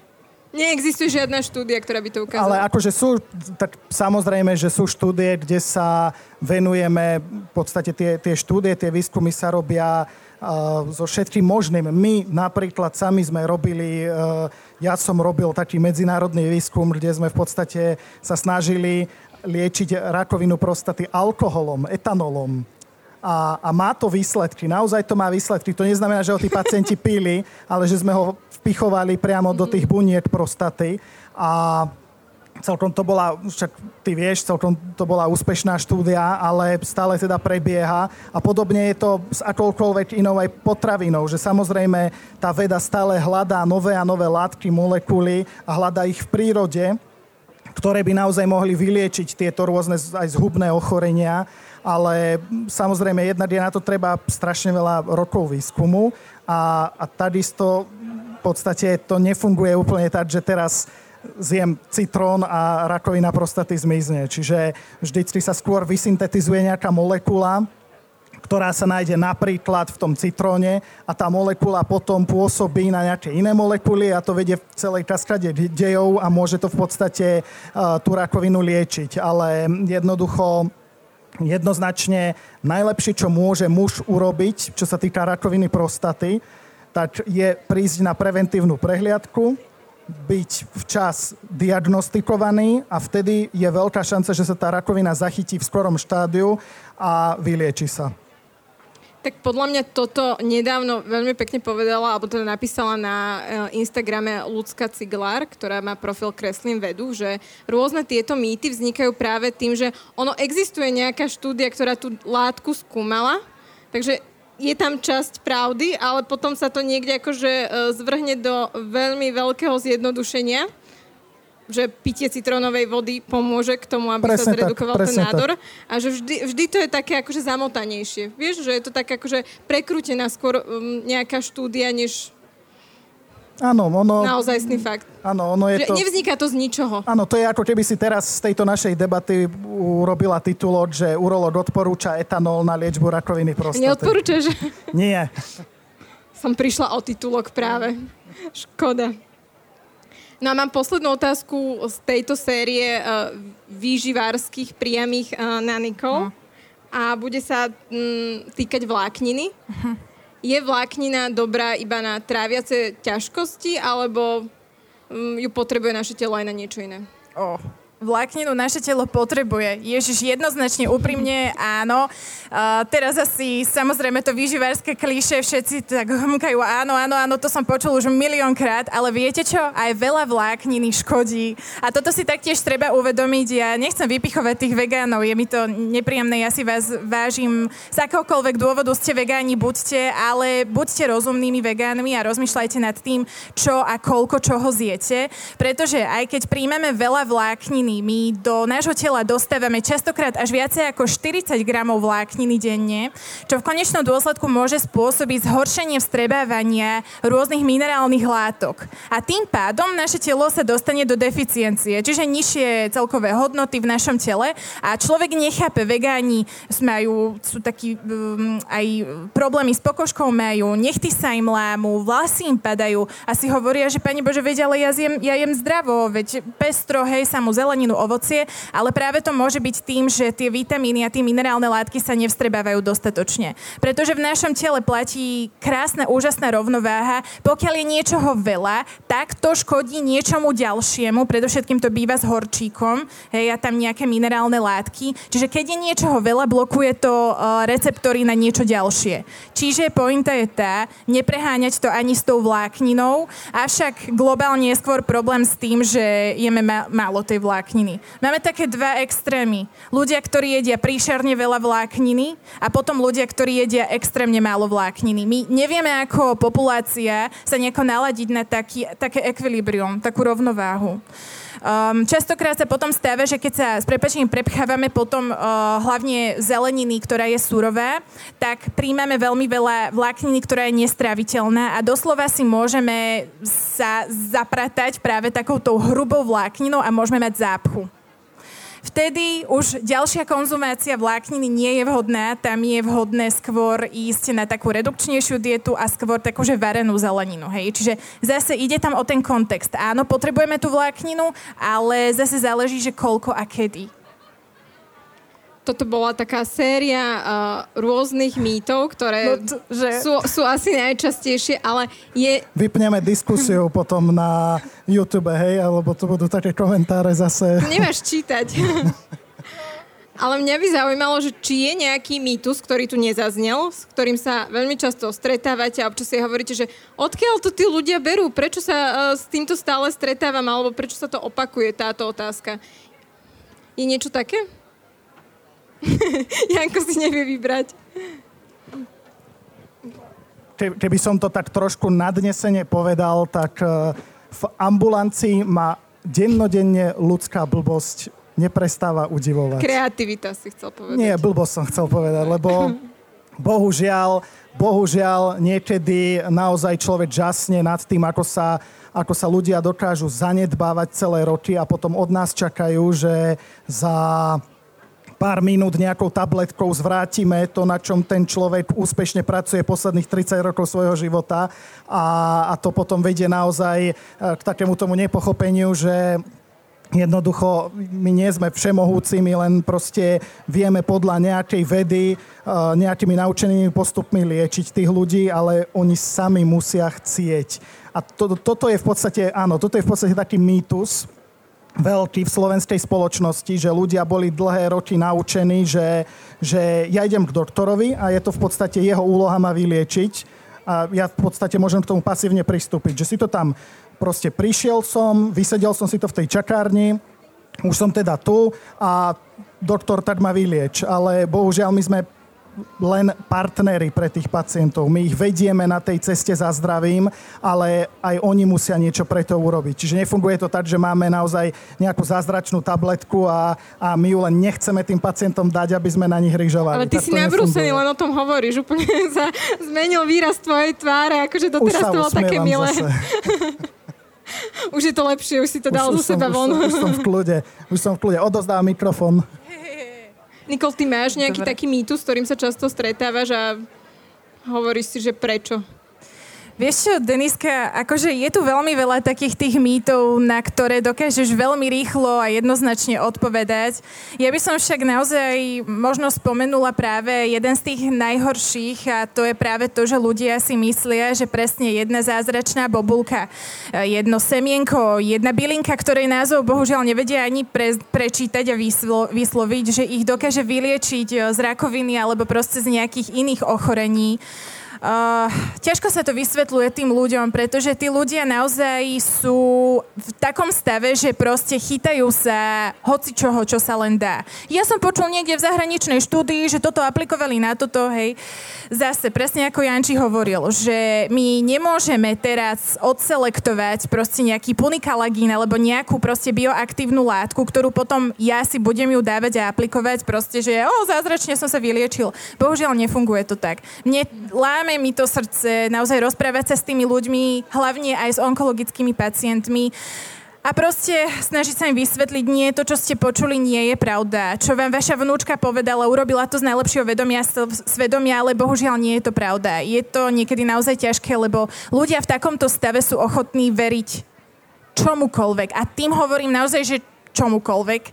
Neexistuje žiadna štúdia, ktorá by to ukázala. Ale akože sú, tak samozrejme, že sú štúdie, kde sa venujeme, v podstate tie, tie štúdie, tie výskumy sa robia uh, so všetkým možným. My napríklad sami sme robili, uh, ja som robil taký medzinárodný výskum, kde sme v podstate sa snažili liečiť rakovinu prostaty alkoholom, etanolom a, a má to výsledky. Naozaj to má výsledky. To neznamená, že ho tí pacienti pili, ale že sme ho vpichovali priamo do tých buniek prostaty a celkom to bola, však ty vieš, celkom to bola úspešná štúdia, ale stále teda prebieha a podobne je to s akoukoľvek inou aj potravinou, že samozrejme tá veda stále hľadá nové a nové látky, molekuly a hľadá ich v prírode, ktoré by naozaj mohli vyliečiť tieto rôzne aj zhubné ochorenia ale samozrejme jednak je na to treba strašne veľa rokov výskumu a, a takisto v podstate to nefunguje úplne tak, že teraz zjem citrón a rakovina prostaty zmizne. Čiže vždycky sa skôr vysyntetizuje nejaká molekula, ktorá sa nájde napríklad v tom citróne a tá molekula potom pôsobí na nejaké iné molekuly a to vedie v celej kaskade dejov a môže to v podstate uh, tú rakovinu liečiť. Ale jednoducho jednoznačne najlepšie, čo môže muž urobiť, čo sa týka rakoviny prostaty, tak je prísť na preventívnu prehliadku, byť včas diagnostikovaný a vtedy je veľká šanca, že sa tá rakovina zachytí v skorom štádiu a vylieči sa. Tak podľa mňa toto nedávno veľmi pekne povedala, alebo teda napísala na eh, Instagrame Lucka Ciglár, ktorá má profil Kreslím vedu, že rôzne tieto mýty vznikajú práve tým, že ono existuje nejaká štúdia, ktorá tú látku skúmala, takže je tam časť pravdy, ale potom sa to niekde akože eh, zvrhne do veľmi veľkého zjednodušenia že pitie citrónovej vody pomôže k tomu, aby presne sa zredukoval tak, ten nádor. Tak. A že vždy, vždy to je také akože zamotanejšie. Vieš, že je to tak akože prekrútená skôr um, nejaká štúdia, než Áno, ono... Naozajstný fakt. Áno, ono je že to... Nevzniká to z ničoho. Áno, to je ako keby si teraz z tejto našej debaty urobila titulok, že urolog odporúča etanol na liečbu rakoviny prostaty. Neodporúčaš? Nie. Som prišla o titulok práve. Škoda. No a mám poslednú otázku z tejto série uh, výživárskych priamých uh, nanikov. Uh. A bude sa um, týkať vlákniny. Uh-huh. Je vláknina dobrá iba na tráviace ťažkosti, alebo um, ju potrebuje naše telo aj na niečo iné? Oh vlákninu naše telo potrebuje. Ježiš, jednoznačne úprimne áno. Uh, teraz asi samozrejme to výživárske klíše všetci tak hmkajú áno, áno, áno, to som počul už miliónkrát, ale viete čo? Aj veľa vlákniny škodí. A toto si taktiež treba uvedomiť. Ja nechcem vypichovať tých vegánov, je mi to nepríjemné, ja si vás vážim z akokoľvek dôvodu ste vegáni, buďte, ale buďte rozumnými vegánmi a rozmýšľajte nad tým, čo a koľko čoho zjete, pretože aj keď príjmeme veľa vlákniny, vlákniny. My do nášho tela dostávame častokrát až viacej ako 40 gramov vlákniny denne, čo v konečnom dôsledku môže spôsobiť zhoršenie vstrebávania rôznych minerálnych látok. A tým pádom naše telo sa dostane do deficiencie, čiže nižšie celkové hodnoty v našom tele a človek nechápe, vegáni majú, sú takí um, aj problémy s pokožkou majú, nechty sa im lámu, vlasy im padajú a si hovoria, že pani Bože, veď, ale ja, zjem, ja jem zdravo, veď pestro, hej, sa mu zelé zeleninu, ovocie, ale práve to môže byť tým, že tie vitamíny a tie minerálne látky sa nevstrebávajú dostatočne. Pretože v našom tele platí krásna, úžasná rovnováha. Pokiaľ je niečoho veľa, tak to škodí niečomu ďalšiemu, predovšetkým to býva s horčíkom, hej, a tam nejaké minerálne látky. Čiže keď je niečoho veľa, blokuje to uh, receptory na niečo ďalšie. Čiže pointa je tá, nepreháňať to ani s tou vlákninou, avšak globálne je skôr problém s tým, že jeme málo tej vlákniny. Máme také dva extrémy. Ľudia, ktorí jedia príšerne veľa vlákniny a potom ľudia, ktorí jedia extrémne málo vlákniny. My nevieme ako populácia sa nejako naladiť na taký, také ekvilibrium, takú rovnováhu. Um, častokrát sa potom stáva, že keď sa s prepačením prepchávame potom uh, hlavne zeleniny, ktorá je surová, tak príjmame veľmi veľa vlákniny, ktorá je nestraviteľná a doslova si môžeme sa zapratať práve takouto hrubou vlákninou a môžeme mať zápchu vtedy už ďalšia konzumácia vlákniny nie je vhodná, tam je vhodné skôr ísť na takú redukčnejšiu dietu a skôr takúže varenú zeleninu. Hej? Čiže zase ide tam o ten kontext. Áno, potrebujeme tú vlákninu, ale zase záleží, že koľko a kedy toto bola taká séria uh, rôznych mýtov, ktoré no to, že... sú, sú asi najčastejšie, ale je... Vypneme diskusiu potom na YouTube, hej, alebo to budú také komentáre zase. Nemáš čítať. Ale mňa by zaujímalo, že či je nejaký mýtus, ktorý tu nezaznel, s ktorým sa veľmi často stretávate a občas si hovoríte, že odkiaľ to tí ľudia berú, prečo sa uh, s týmto stále stretávam, alebo prečo sa to opakuje táto otázka. Je niečo také? Janko si nevie vybrať. Keby som to tak trošku nadnesene povedal, tak e, v ambulancii ma dennodenne ľudská blbosť neprestáva udivovať. Kreativita si chcel povedať. Nie, blbosť som chcel povedať, lebo bohužiaľ, bohužiaľ niekedy naozaj človek žasne nad tým, ako sa, ako sa ľudia dokážu zanedbávať celé roky a potom od nás čakajú, že za pár minút nejakou tabletkou zvrátime to, na čom ten človek úspešne pracuje posledných 30 rokov svojho života a, a to potom vedie naozaj e, k takému tomu nepochopeniu, že Jednoducho, my nie sme všemohúci, my len proste vieme podľa nejakej vedy, e, nejakými naučenými postupmi liečiť tých ľudí, ale oni sami musia chcieť. A to, toto je v podstate, áno, toto je v podstate taký mýtus, veľký v slovenskej spoločnosti, že ľudia boli dlhé roky naučení, že, že ja idem k doktorovi a je to v podstate jeho úloha ma vyliečiť a ja v podstate môžem k tomu pasívne pristúpiť. Že si to tam proste prišiel som, vysedel som si to v tej čakárni, už som teda tu a doktor tak ma vylieč. Ale bohužiaľ my sme len partnery pre tých pacientov. My ich vedieme na tej ceste za zdravím, ale aj oni musia niečo pre to urobiť. Čiže nefunguje to tak, že máme naozaj nejakú zázračnú tabletku a, a my ju len nechceme tým pacientom dať, aby sme na nich ryžovali. Ale ty tak si nabrúsený, len o tom hovoríš. Úplne sa zmenil výraz tvojej tváre, akože doteraz to bolo také milé. už je to lepšie, už si to dal zo seba von. Už som, už som v kľude, už som v kľude. Odozdávam mikrofón. Nikol, ty máš nejaký Dobre. taký mýtus, s ktorým sa často stretávaš a hovoríš si, že prečo? Vieš čo, Deniska, akože je tu veľmi veľa takých tých mýtov, na ktoré dokážeš veľmi rýchlo a jednoznačne odpovedať. Ja by som však naozaj možno spomenula práve jeden z tých najhorších a to je práve to, že ľudia si myslia, že presne jedna zázračná bobulka, jedno semienko, jedna bylinka, ktorej názov bohužiaľ nevedia ani pre, prečítať a vyslo, vysloviť, že ich dokáže vyliečiť z rakoviny alebo proste z nejakých iných ochorení Uh, ťažko sa to vysvetľuje tým ľuďom, pretože tí ľudia naozaj sú v takom stave, že proste chytajú sa hoci čoho, čo sa len dá. Ja som počul niekde v zahraničnej štúdii, že toto aplikovali na toto, hej. Zase, presne ako Janči hovoril, že my nemôžeme teraz odselektovať proste nejaký punikalagín alebo nejakú proste bioaktívnu látku, ktorú potom ja si budem ju dávať a aplikovať proste, že o, zázračne som sa vyliečil. Bohužiaľ nefunguje to tak. Mne láme láme mi to srdce naozaj rozprávať sa s tými ľuďmi, hlavne aj s onkologickými pacientmi. A proste snažiť sa im vysvetliť, nie, to, čo ste počuli, nie je pravda. Čo vám vaša vnúčka povedala, urobila to z najlepšieho vedomia, svedomia, ale bohužiaľ nie je to pravda. Je to niekedy naozaj ťažké, lebo ľudia v takomto stave sú ochotní veriť čomukoľvek. A tým hovorím naozaj, že čomukoľvek.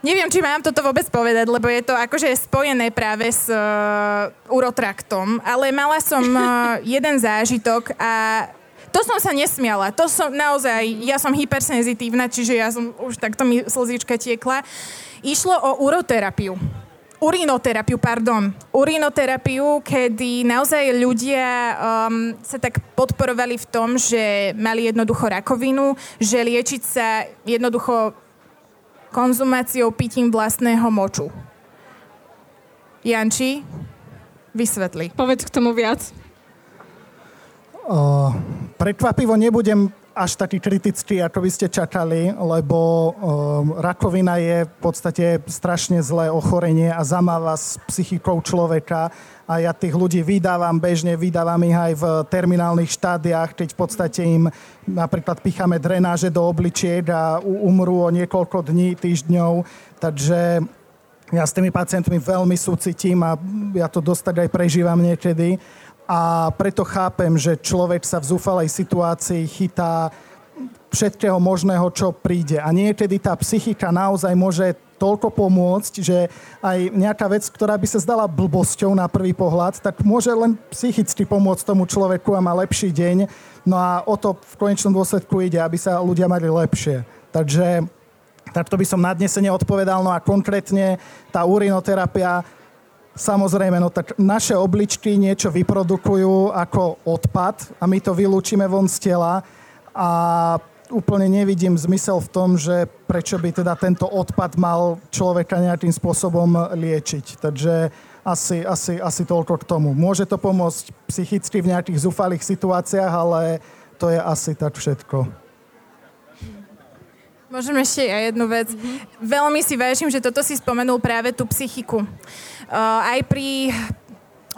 Neviem, či mám toto vôbec povedať, lebo je to akože spojené práve s uh, urotraktom, ale mala som uh, jeden zážitok a to som sa nesmiala. To som naozaj, ja som hypersenzitívna, čiže ja som už takto mi slzička tiekla. Išlo o uroterapiu. Urinoterapiu, pardon. Urinoterapiu, kedy naozaj ľudia um, sa tak podporovali v tom, že mali jednoducho rakovinu, že liečiť sa jednoducho konzumáciou pitím vlastného moču. Janči, vysvetli. Povedz k tomu viac. Uh, prekvapivo nebudem až taký kritický, ako by ste čakali, lebo uh, rakovina je v podstate strašne zlé ochorenie a zamáva s psychikou človeka a ja tých ľudí vydávam bežne, vydávam ich aj v terminálnych štádiách, keď v podstate im napríklad picháme drenáže do obličiek a umrú o niekoľko dní, týždňov. Takže ja s tými pacientmi veľmi súcitím a ja to dosť aj prežívam niekedy. A preto chápem, že človek sa v zúfalej situácii chytá všetkého možného, čo príde. A niekedy tá psychika naozaj môže toľko pomôcť, že aj nejaká vec, ktorá by sa zdala blbosťou na prvý pohľad, tak môže len psychicky pomôcť tomu človeku a má lepší deň. No a o to v konečnom dôsledku ide, aby sa ľudia mali lepšie. Takže takto by som nadnesene odpovedal. No a konkrétne tá urinoterapia, Samozrejme, no tak naše obličky niečo vyprodukujú ako odpad a my to vylúčime von z tela a úplne nevidím zmysel v tom, že prečo by teda tento odpad mal človeka nejakým spôsobom liečiť. Takže asi, asi, asi toľko k tomu. Môže to pomôcť psychicky v nejakých zúfalých situáciách, ale to je asi tak všetko. Môžem ešte aj jednu vec. Mm-hmm. Veľmi si vážim, že toto si spomenul práve tú psychiku. Uh, aj pri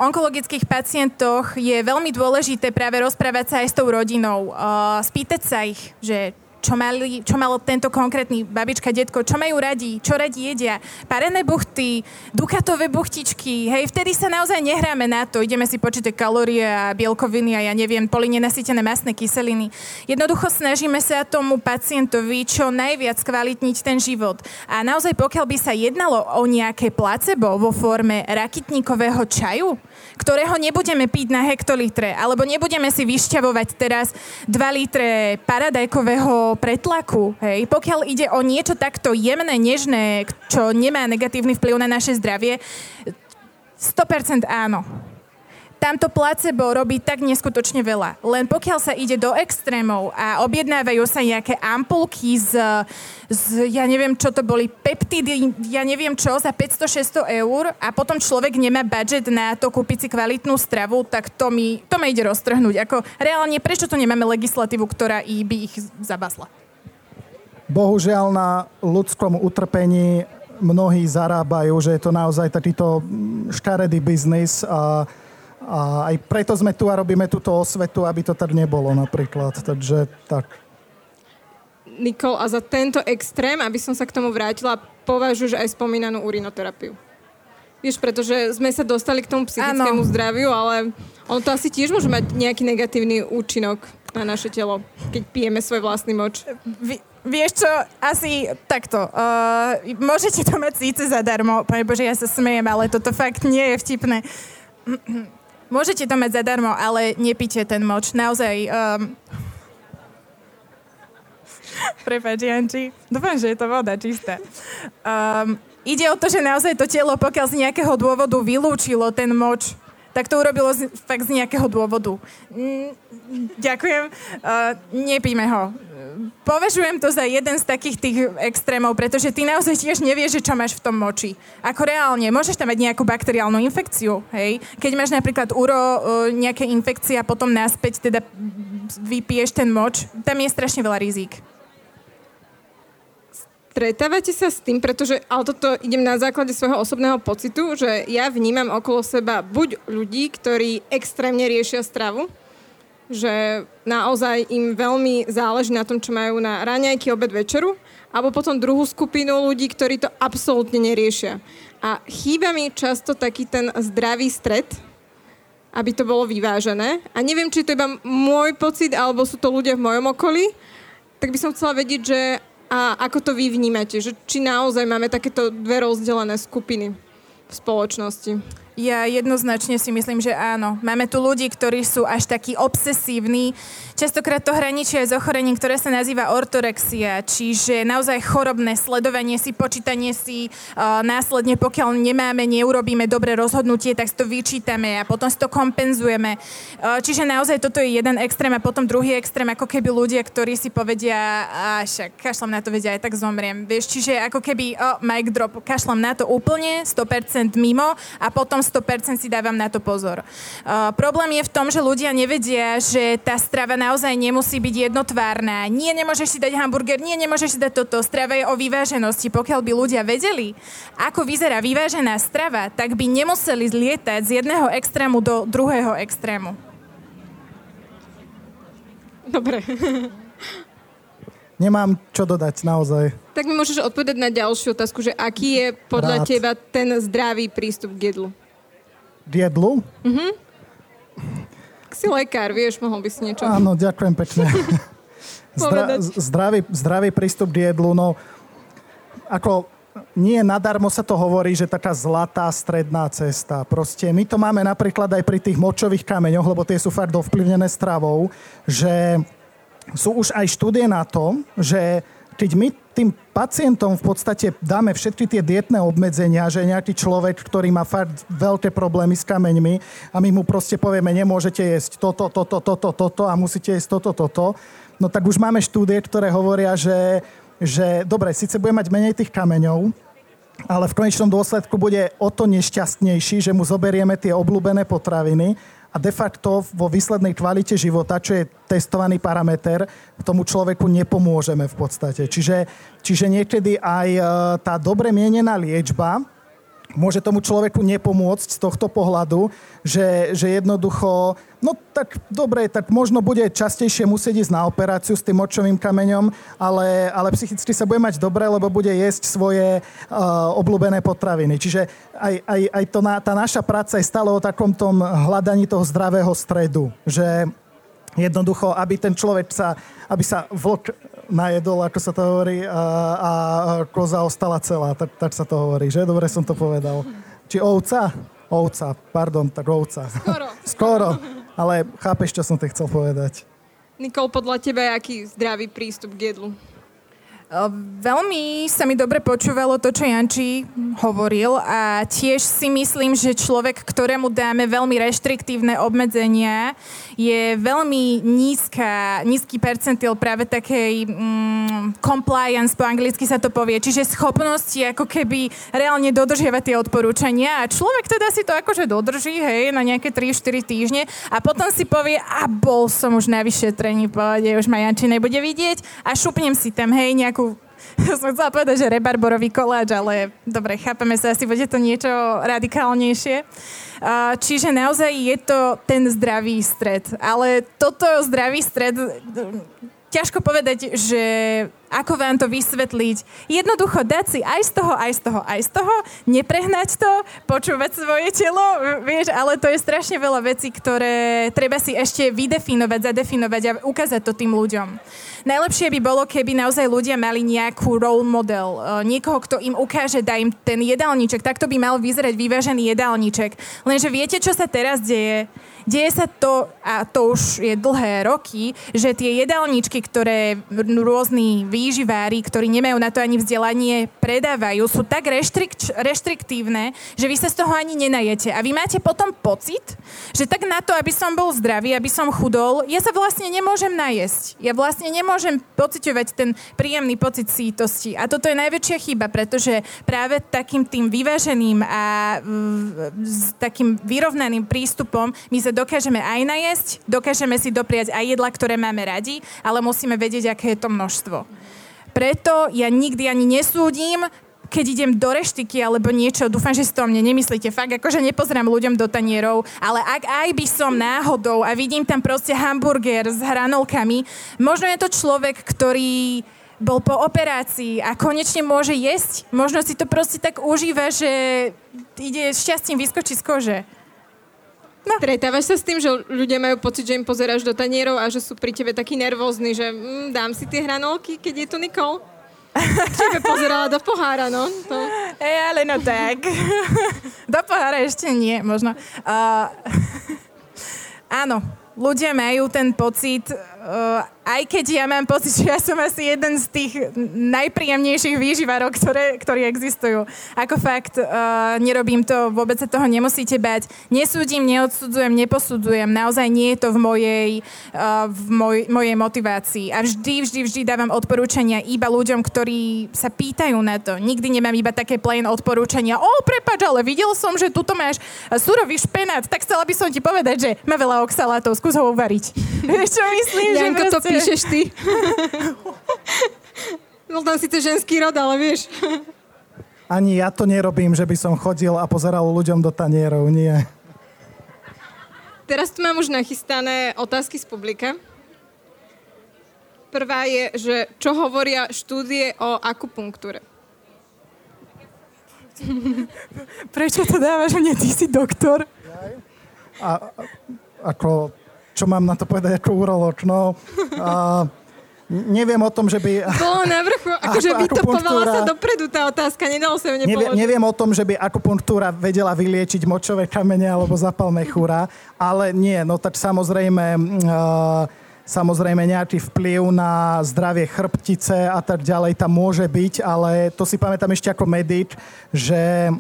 onkologických pacientoch je veľmi dôležité práve rozprávať sa aj s tou rodinou, uh, spýtať sa ich, že čo, mali, čo malo tento konkrétny babička, detko, čo majú radi, čo radi jedia. Parené buchty, dukatové buchtičky, hej, vtedy sa naozaj nehráme na to, ideme si počítať kalórie a bielkoviny a ja neviem, polinenasýtené masné kyseliny. Jednoducho snažíme sa tomu pacientovi čo najviac kvalitniť ten život. A naozaj pokiaľ by sa jednalo o nejaké placebo vo forme rakitníkového čaju, ktorého nebudeme piť na hektolitre, alebo nebudeme si vyšťavovať teraz 2 litre paradajkového pretlaku. Hej. Pokiaľ ide o niečo takto jemné, nežné, čo nemá negatívny vplyv na naše zdravie, 100% áno tamto placebo robí tak neskutočne veľa. Len pokiaľ sa ide do extrémov a objednávajú sa nejaké ampulky z, z ja neviem, čo to boli, peptidy, ja neviem čo, za 500-600 eur a potom človek nemá budget na to kúpiť si kvalitnú stravu, tak to mi, to mi ide roztrhnúť. Ako reálne, prečo tu nemáme legislatívu, ktorá by ich zabasla? Bohužiaľ na ľudskom utrpení mnohí zarábajú, že je to naozaj takýto škaredý biznis a a aj preto sme tu a robíme túto osvetu, aby to tak nebolo napríklad. Takže tak. Nikol, a za tento extrém, aby som sa k tomu vrátila, považuješ aj spomínanú urinoterapiu. Vieš, pretože sme sa dostali k tomu psychickému ano. zdraviu, ale on to asi tiež môže mať nejaký negatívny účinok na naše telo, keď pijeme svoj vlastný moč. Vy, vieš čo, asi takto. Uh, môžete to mať síce zadarmo, pane Bože, ja sa smejem, ale toto fakt nie je vtipné. Môžete to mať zadarmo, ale nepíte ten moč. Naozaj... Um... Prepač, Janči. Dúfam, že je to voda čistá. Um, ide o to, že naozaj to telo, pokiaľ z nejakého dôvodu vylúčilo ten moč, tak to urobilo z, fakt z nejakého dôvodu. Mm, ďakujem. Uh, nepíme ho považujem to za jeden z takých tých extrémov, pretože ty naozaj tiež nevieš, čo máš v tom moči. Ako reálne, môžeš tam mať nejakú bakteriálnu infekciu, hej? Keď máš napríklad uro, e, nejaké infekcie a potom naspäť teda vypiješ ten moč, tam je strašne veľa rizík. Stretávate sa s tým, pretože, ale toto idem na základe svojho osobného pocitu, že ja vnímam okolo seba buď ľudí, ktorí extrémne riešia stravu, že naozaj im veľmi záleží na tom, čo majú na raňajky, obed, večeru, alebo potom druhú skupinu ľudí, ktorí to absolútne neriešia. A chýba mi často taký ten zdravý stred, aby to bolo vyvážené. A neviem, či to iba môj pocit, alebo sú to ľudia v mojom okolí, tak by som chcela vedieť, že A ako to vy vnímate? Že či naozaj máme takéto dve rozdelené skupiny v spoločnosti? Ja jednoznačne si myslím, že áno. Máme tu ľudí, ktorí sú až takí obsesívni. Častokrát to hraničí aj s ochorením, ktoré sa nazýva ortorexia, čiže naozaj chorobné sledovanie si, počítanie si, uh, následne pokiaľ nemáme, neurobíme dobré rozhodnutie, tak si to vyčítame a potom si to kompenzujeme. Uh, čiže naozaj toto je jeden extrém a potom druhý extrém, ako keby ľudia, ktorí si povedia, a však kašlem na to, vedia, aj tak zomriem. Vieš, čiže ako keby, oh, mic drop, kašlem na to úplne, 100% mimo a potom 100% si dávam na to pozor. Uh, problém je v tom, že ľudia nevedia, že tá strava naozaj nemusí byť jednotvárna. Nie, nemôžeš si dať hamburger, nie, nemôžeš si dať toto. Strava je o vyváženosti. Pokiaľ by ľudia vedeli, ako vyzerá vyvážená strava, tak by nemuseli zlietať z jedného extrému do druhého extrému. Dobre. Nemám čo dodať, naozaj. Tak mi môžeš odpovedať na ďalšiu otázku, že aký je podľa Rád. teba ten zdravý prístup k jedlu? K jedlu? Ak si lekár, vieš, mohol by si niečo... Áno, ďakujem pekne. Zdra, zdravý, zdravý prístup k jedlu, no ako nie nadarmo sa to hovorí, že taká zlatá stredná cesta. Proste my to máme napríklad aj pri tých močových kameňoch, lebo tie sú fakt ovplyvnené stravou, že sú už aj štúdie na to, že keď my tým pacientom v podstate dáme všetky tie dietné obmedzenia, že nejaký človek, ktorý má fakt veľké problémy s kameňmi a my mu proste povieme, nemôžete jesť toto, toto, toto, toto a musíte jesť toto, toto, no tak už máme štúdie, ktoré hovoria, že, že dobre, síce bude mať menej tých kameňov, ale v konečnom dôsledku bude o to nešťastnejší, že mu zoberieme tie obľúbené potraviny a de facto vo výslednej kvalite života, čo je testovaný parameter, tomu človeku nepomôžeme v podstate. Čiže, čiže niekedy aj e, tá dobre mienená liečba môže tomu človeku nepomôcť z tohto pohľadu, že, že jednoducho, no tak dobre, tak možno bude častejšie musieť ísť na operáciu s tým močovým kameňom, ale, ale psychicky sa bude mať dobre, lebo bude jesť svoje uh, obľúbené potraviny. Čiže aj, aj, aj to na, tá naša práca je stále o takom tom hľadaní toho zdravého stredu, že jednoducho, aby ten človek sa, aby sa vlk najedol, ako sa to hovorí, a, a koza ostala celá, tak, tak sa to hovorí, že? Dobre som to povedal. Či ovca? Ovca, pardon, tak ovca. Skoro. Skoro, ale chápeš, čo som ti chcel povedať. Nikol, podľa teba je aký zdravý prístup k jedlu? Veľmi sa mi dobre počúvalo to, čo Janči hovoril a tiež si myslím, že človek, ktorému dáme veľmi reštriktívne obmedzenia, je veľmi nízka, nízky percentil práve takej mm, compliance, po anglicky sa to povie, čiže schopnosti ako keby reálne dodržiavať tie odporúčania a človek teda si to akože dodrží, hej, na nejaké 3-4 týždne a potom si povie, a bol som už na vyšetrení, v pohode, už ma Janči nebude vidieť a šupnem si tam, hej, nejakú som chcela povedať, že rebarborový koláč, ale dobre, chápeme sa, asi bude to niečo radikálnejšie. Čiže naozaj je to ten zdravý stred. Ale toto zdravý stred, ťažko povedať, že ako vám to vysvetliť. Jednoducho dať si aj z toho, aj z toho, aj z toho, neprehnať to, počúvať svoje telo, vieš, ale to je strašne veľa vecí, ktoré treba si ešte vydefinovať, zadefinovať a ukázať to tým ľuďom. Najlepšie by bolo, keby naozaj ľudia mali nejakú role model, eh, niekoho, kto im ukáže, dá im ten jedálniček. Takto by mal vyzerať vyvážený jedálniček. Lenže viete, čo sa teraz deje? Deje sa to, a to už je dlhé roky, že tie jedálničky, ktoré rôzni výživári, ktorí nemajú na to ani vzdelanie, predávajú, sú tak reštrikt, reštriktívne, že vy sa z toho ani nenajete. A vy máte potom pocit, že tak na to, aby som bol zdravý, aby som chudol, ja sa vlastne nemôžem najesť. Ja vlastne nemôžem pociťovať ten príjemný pocit sítosti. A toto je najväčšia chyba, pretože práve takým tým vyváženým a mm, s takým vyrovnaným prístupom my sa dokážeme aj najesť, dokážeme si dopriať aj jedla, ktoré máme radi, ale musíme vedieť, aké je to množstvo. Preto ja nikdy ani nesúdim, keď idem do reštiky alebo niečo, dúfam, že si to o mne nemyslíte, fakt akože nepozerám ľuďom do tanierov, ale ak aj by som náhodou a vidím tam proste hamburger s hranolkami, možno je to človek, ktorý bol po operácii a konečne môže jesť. Možno si to proste tak užíva, že ide šťastím vyskočiť z kože. Stretávaš sa s tým, že ľudia majú pocit, že im pozeráš do tanierov a že sú pri tebe takí nervózni, že mm, dám si tie hranolky, keď je tu Nikol? Tebe pozerala do pohára, no. To... Ej, ale no tak. do pohára ešte nie, možno. Uh, áno, ľudia majú ten pocit, aj keď ja mám pocit, že ja som asi jeden z tých najpríjemnejších výživarov, ktoré, ktorí existujú. Ako fakt, uh, nerobím to, vôbec sa toho nemusíte bať. Nesúdim, neodsudzujem, neposudzujem. Naozaj nie je to v mojej, uh, v moj, mojej motivácii. A vždy, vždy, vždy dávam odporúčania iba ľuďom, ktorí sa pýtajú na to. Nikdy nemám iba také plain odporúčania. O, prepač, ale videl som, že tuto máš surový špenát, tak chcela by som ti povedať, že má veľa oxalátov, skús ho uvariť. Čo myslím? Janko, proste píšeš ty. Bol tam síce ženský rod, ale vieš. Ani ja to nerobím, že by som chodil a pozeral ľuďom do tanierov, nie. Teraz tu mám už nachystané otázky z publika. Prvá je, že čo hovoria štúdie o akupunktúre? Prečo to dávaš mne? Ty si doktor. A, ako čo mám na to povedať ako uroloč. No, a, neviem o tom, že by... Bolo na vrchu, akože vytopovala sa dopredu tá otázka, nedalo sa ju neviem, neviem o tom, že by akupunktúra vedela vyliečiť močové kamene alebo zapal mechúra, ale nie, no tak samozrejme... Uh, samozrejme nejaký vplyv na zdravie chrbtice a tak ďalej tam môže byť, ale to si pamätám ešte ako medic, že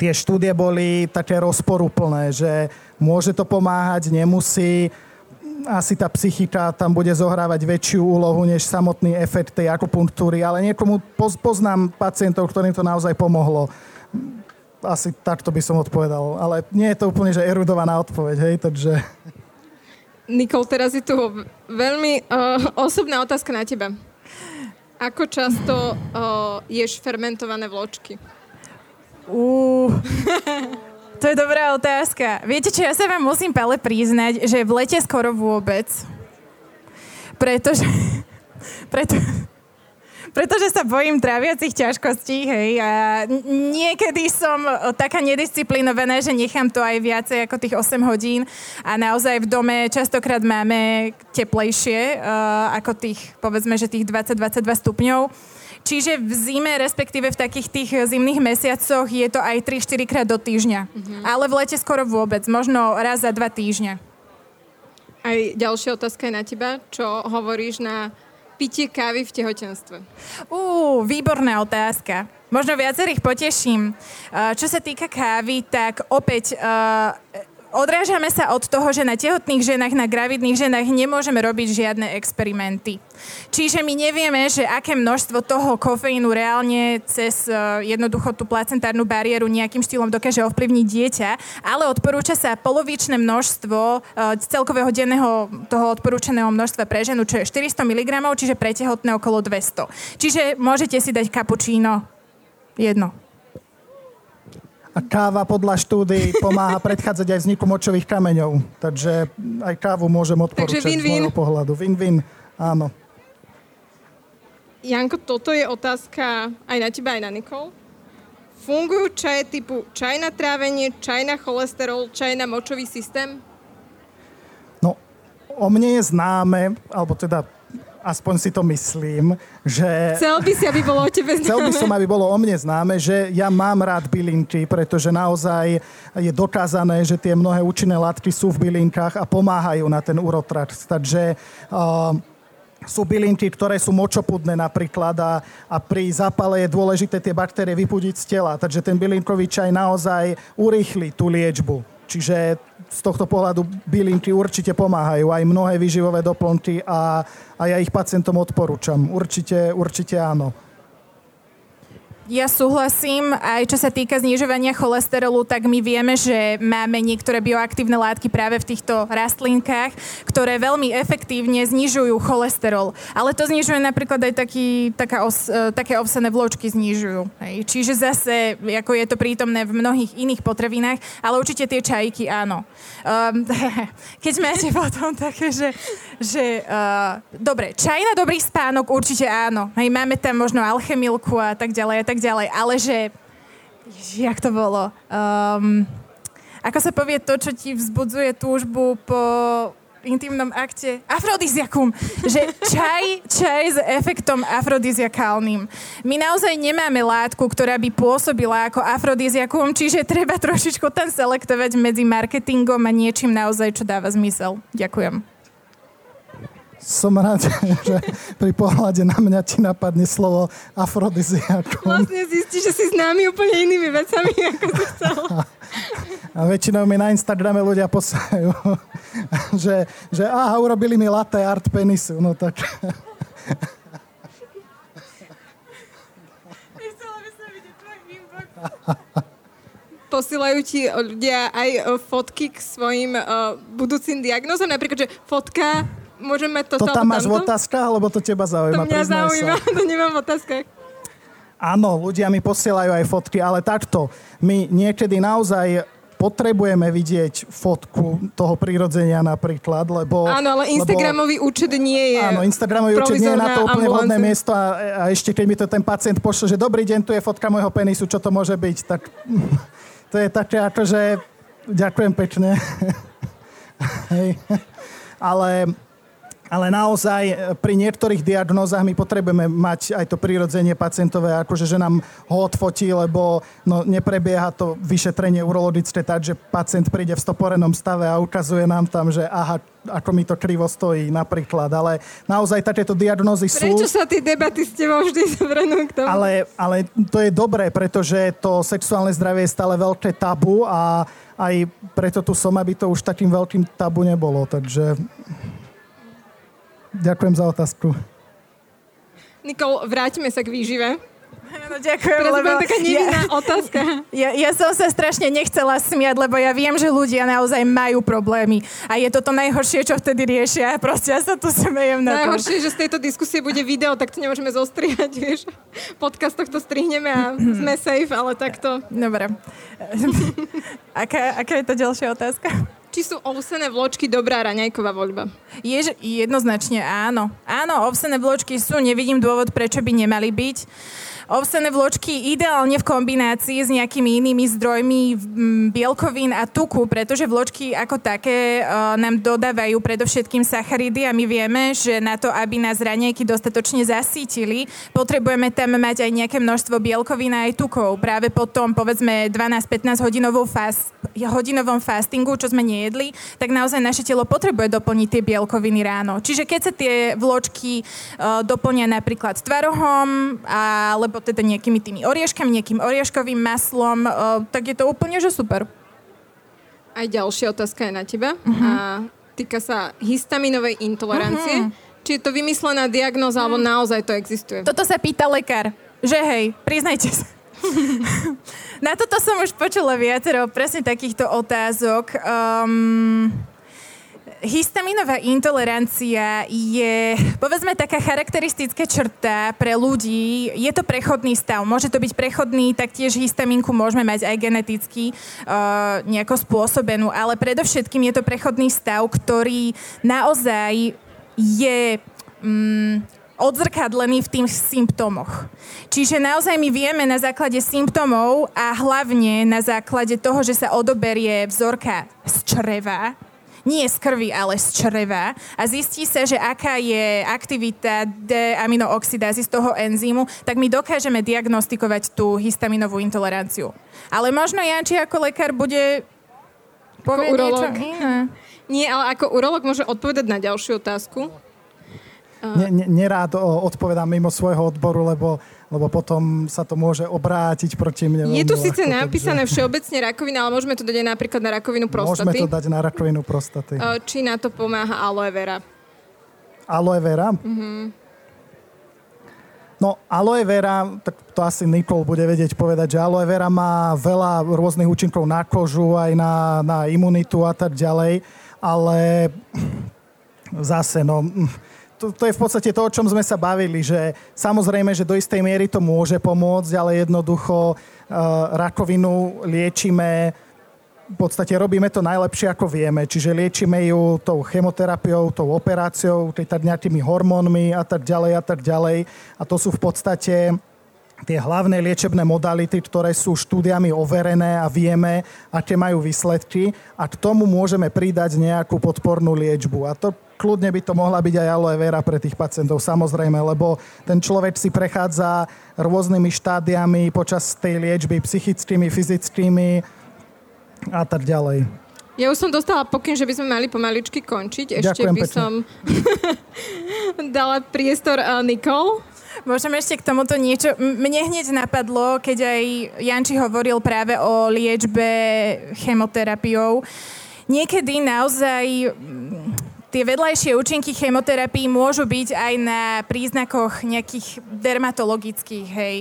tie štúdie boli také rozporúplné, že môže to pomáhať, nemusí. Asi tá psychika tam bude zohrávať väčšiu úlohu než samotný efekt tej akupunktúry, ale niekomu poznám pacientov, ktorým to naozaj pomohlo. Asi takto by som odpovedal, ale nie je to úplne že erudovaná odpoveď, hej, takže... Nikol, teraz je tu veľmi uh, osobná otázka na teba. Ako často uh, ješ fermentované vločky? Uh, to je dobrá otázka. Viete čo, ja sa vám musím ale priznať, že v lete skoro vôbec. Pretože... Preto, pretože sa bojím tráviacich ťažkostí, hej, a niekedy som taká nedisciplinovaná, že nechám to aj viacej ako tých 8 hodín a naozaj v dome častokrát máme teplejšie uh, ako tých, povedzme, že tých 20-22 stupňov. Čiže v zime, respektíve v takých tých zimných mesiacoch je to aj 3-4 krát do týždňa. Mm-hmm. Ale v lete skoro vôbec, možno raz za dva týždňa. Aj ďalšia otázka je na teba. Čo hovoríš na pitie kávy v tehotenstve? Ú, výborná otázka. Možno viacerých poteším. Čo sa týka kávy, tak opäť odrážame sa od toho, že na tehotných ženách, na gravidných ženách nemôžeme robiť žiadne experimenty. Čiže my nevieme, že aké množstvo toho kofeínu reálne cez uh, jednoducho tú placentárnu bariéru nejakým štýlom dokáže ovplyvniť dieťa, ale odporúča sa polovičné množstvo uh, celkového denného toho odporúčaného množstva pre ženu, čo je 400 mg, čiže pre tehotné okolo 200. Čiže môžete si dať kapučíno jedno a káva podľa štúdy pomáha predchádzať aj vzniku močových kameňov. Takže aj kávu môžem odporúčať win, win. z môjho pohľadu. Win-win, áno. Janko, toto je otázka aj na teba, aj na Nikol. Fungujú čaje typu čaj na trávenie, čaj na cholesterol, čaj na močový systém? No, o mne je známe, alebo teda aspoň si to myslím, že... Chcel by si, aby bolo o tebe známe. Chcel by som, aby bolo o mne známe, že ja mám rád bylinky, pretože naozaj je dokázané, že tie mnohé účinné látky sú v bylinkách a pomáhajú na ten urotrakt. Takže uh, sú bylinky, ktoré sú močopudné napríklad a, a pri zápale je dôležité tie baktérie vypudiť z tela. Takže ten bylinkový čaj naozaj urýchli tú liečbu. Čiže z tohto pohľadu bylinky určite pomáhajú, aj mnohé výživové doplnky a, a ja ich pacientom odporúčam. Určite, určite áno. Ja súhlasím, aj čo sa týka znižovania cholesterolu, tak my vieme, že máme niektoré bioaktívne látky práve v týchto rastlinkách, ktoré veľmi efektívne znižujú cholesterol. Ale to znižuje napríklad aj taký, taká os, e, také ovsené vločky znižujú. Hej. Čiže zase, ako je to prítomné v mnohých iných potravinách, ale určite tie čajky áno. Um, keď máte potom také, že, že uh, dobre, čaj na dobrý spánok určite áno. Hej, máme tam možno alchemilku a tak ďalej a tak tak ďalej, ale že, jak to bolo, um, ako sa povie to, čo ti vzbudzuje túžbu po intimnom akte afrodiziakum. Že čaj, čaj s efektom afrodiziakálnym. My naozaj nemáme látku, ktorá by pôsobila ako afrodiziakum, čiže treba trošičku tam selektovať medzi marketingom a niečím naozaj, čo dáva zmysel. Ďakujem som rád, že pri pohľade na mňa ti napadne slovo afrodiziaku. Vlastne zistí, že si s nami úplne inými vecami, ako si chcel. A väčšinou mi na Instagrame ľudia posajú, že, že aha, urobili mi latte art penisu. No tak... Posielajú ti ľudia aj fotky k svojim uh, budúcim diagnozom, napríklad, že fotka môžeme to... To tam máš v otázkach, alebo to teba zaujíma? To mňa zaujíma, sa. to nemám v otázkach. Áno, ľudia mi posielajú aj fotky, ale takto. My niekedy naozaj potrebujeme vidieť fotku toho prirodzenia napríklad, lebo... Áno, ale Instagramový lebo, účet nie je Áno, Instagramový účet nie je na to úplne vhodné miesto a, a ešte keď mi to ten pacient pošle, že dobrý deň, tu je fotka môjho penisu, čo to môže byť, tak to je také akože... Ďakujem pekne. Hej. Ale ale naozaj e, pri niektorých diagnózach my potrebujeme mať aj to prirodzenie pacientové, akože že nám ho odfotí, lebo no, neprebieha to vyšetrenie urologické tak, že pacient príde v stoporenom stave a ukazuje nám tam, že aha, ako mi to krivo stojí napríklad, ale naozaj takéto diagnózy sú... Prečo sa tie debaty s tebou vždy zvrnú k tomu? Ale, ale to je dobré, pretože to sexuálne zdravie je stále veľké tabu a aj preto tu som, aby to už takým veľkým tabu nebolo, takže... Ďakujem za otázku. Nikol, vráťme sa k výžive. No ďakujem, Teraz lebo... taká nevinná ja, otázka. Ja, ja som sa strašne nechcela smiať, lebo ja viem, že ľudia naozaj majú problémy. A je to to najhoršie, čo vtedy riešia. Proste ja sa tu smejem na Najhoršie, že z tejto diskusie bude video, tak to nemôžeme zostrihať, vieš. Podcast tohto strihneme a sme safe, ale takto. Dobre. aká, aká je to ďalšia otázka? Či sú ovsené vločky dobrá raňajková voľba? Je, jednoznačne áno. Áno, ovsené vločky sú, nevidím dôvod, prečo by nemali byť. Ovsené vločky ideálne v kombinácii s nejakými inými zdrojmi bielkovín a tuku, pretože vločky ako také uh, nám dodávajú predovšetkým sacharidy a my vieme, že na to, aby nás raňajky dostatočne zasítili, potrebujeme tam mať aj nejaké množstvo bielkovín a aj tukov. Práve potom, povedzme, 12-15 hodinovou fast, hodinovom fastingu, čo sme nejedli, tak naozaj naše telo potrebuje doplniť tie bielkoviny ráno. Čiže keď sa tie vločky uh, doplnia napríklad tvarohom alebo alebo teda nejakými tými orieškami, nejakým orieškovým maslom, uh, tak je to úplne, že super. Aj ďalšia otázka je na teba. Uh-huh. A týka sa histaminovej intolerancie. Uh-huh. Či je to vymyslená diagnóza, uh-huh. alebo mhm. naozaj to existuje? Toto sa pýta lekár. Že hej, priznajte sa. na toto som už počula viacero presne takýchto otázok. Um, histaminová intolerancia je, povedzme, taká charakteristická črta pre ľudí. Je to prechodný stav. Môže to byť prechodný, taktiež histaminku môžeme mať aj geneticky uh, nejako spôsobenú, ale predovšetkým je to prechodný stav, ktorý naozaj je um, odzrkadlený v tých symptómoch. Čiže naozaj my vieme na základe symptómov a hlavne na základe toho, že sa odoberie vzorka z čreva, nie z krvi, ale z čreva a zistí sa, že aká je aktivita D-aminooxidázy z toho enzýmu, tak my dokážeme diagnostikovať tú histaminovú intoleranciu. Ale možno Janči ako lekár bude povie niečo iné. Nie, ale ako urolog môže odpovedať na ďalšiu otázku. Ne, ne, nerád odpovedám mimo svojho odboru, lebo lebo potom sa to môže obrátiť proti mne. Je tu síce napísané takže... všeobecne rakovina, ale môžeme to dať aj napríklad na rakovinu prostaty. Môžeme to dať na rakovinu prostaty. Či na to pomáha aloe vera? Aloe vera? Mm-hmm. No, aloe vera, tak to asi Nikol bude vedieť povedať, že aloe vera má veľa rôznych účinkov na kožu, aj na, na imunitu a tak ďalej, ale zase, no, to, to je v podstate to, o čom sme sa bavili, že samozrejme, že do istej miery to môže pomôcť, ale jednoducho uh, rakovinu liečime v podstate robíme to najlepšie, ako vieme. Čiže liečime ju tou chemoterapiou, tou operáciou, nejakými hormónmi a tak ďalej a tak ďalej. A to sú v podstate tie hlavné liečebné modality, ktoré sú štúdiami overené a vieme, aké majú výsledky a k tomu môžeme pridať nejakú podpornú liečbu. A to kľudne by to mohla byť aj aloe vera pre tých pacientov, samozrejme, lebo ten človek si prechádza rôznymi štádiami počas tej liečby, psychickými, fyzickými a tak ďalej. Ja už som dostala pokyn, že by sme mali pomaličky končiť. Ešte Ďakujem by pekne. som dala priestor uh, Nikol. Môžem ešte k tomuto niečo... Mne hneď napadlo, keď aj Janči hovoril práve o liečbe chemoterapiou. Niekedy naozaj mm, tie vedľajšie účinky chemoterapii môžu byť aj na príznakoch nejakých dermatologických, hej.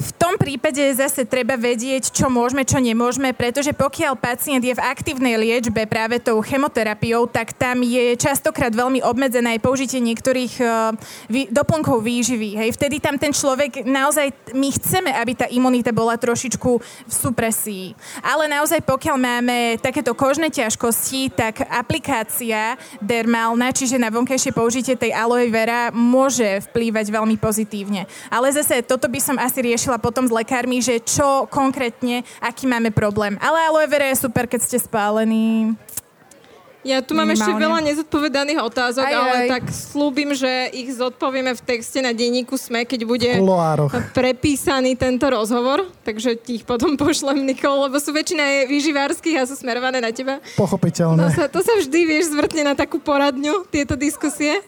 V tom prípade zase treba vedieť, čo môžeme, čo nemôžeme, pretože pokiaľ pacient je v aktívnej liečbe práve tou chemoterapiou, tak tam je častokrát veľmi obmedzené aj použitie niektorých uh, vý, doplnkov výživy. Hej. Vtedy tam ten človek naozaj, my chceme, aby tá imunita bola trošičku v supresii. Ale naozaj pokiaľ máme takéto kožné ťažkosti, tak aplikácia dermálna, čiže na vonkajšie použitie tej aloe vera môže vplývať veľmi pozitívne. Ale zase toto by som asi riešila potom s lekármi, že čo konkrétne, aký máme problém. Ale aloe vera je super, keď ste spálení. Ja tu mám ešte Minimálne. veľa nezodpovedaných otázok, Aj, ale aj. tak slúbim, že ich zodpovieme v texte na denníku SME, keď bude prepísaný tento rozhovor, takže ti ich potom pošlem, Nikol, lebo sú väčšina je vyživárskych a sú smerované na teba. To Pochopiteľné. sa, to sa vždy, vieš, zvrtne na takú poradňu, tieto diskusie.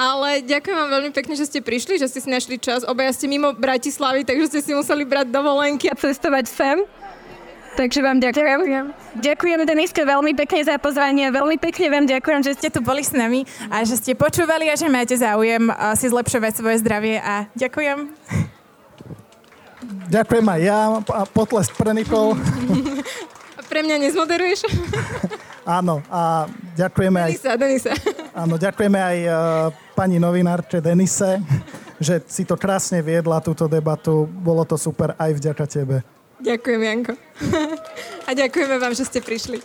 Ale ďakujem vám veľmi pekne, že ste prišli, že ste si našli čas. Obaja ste mimo Bratislavy, takže ste si museli brať dovolenky a cestovať sem. Takže vám ďakujem. Ďakujem Deniske veľmi pekne za pozvanie, veľmi pekne vám ďakujem, že ste tu boli s nami a že ste počúvali a že máte záujem uh, si zlepšovať svoje zdravie a ďakujem. Ďakujem aj ja potlesk pre Nikol. Pre mňa nezmoderuješ? Áno, a ďakujeme aj, Denisa, Denisa. áno, ďakujeme aj uh, pani novinárke Denise, že si to krásne viedla, túto debatu. Bolo to super aj vďaka tebe. Ďakujem, Janko. A ďakujeme vám, že ste prišli.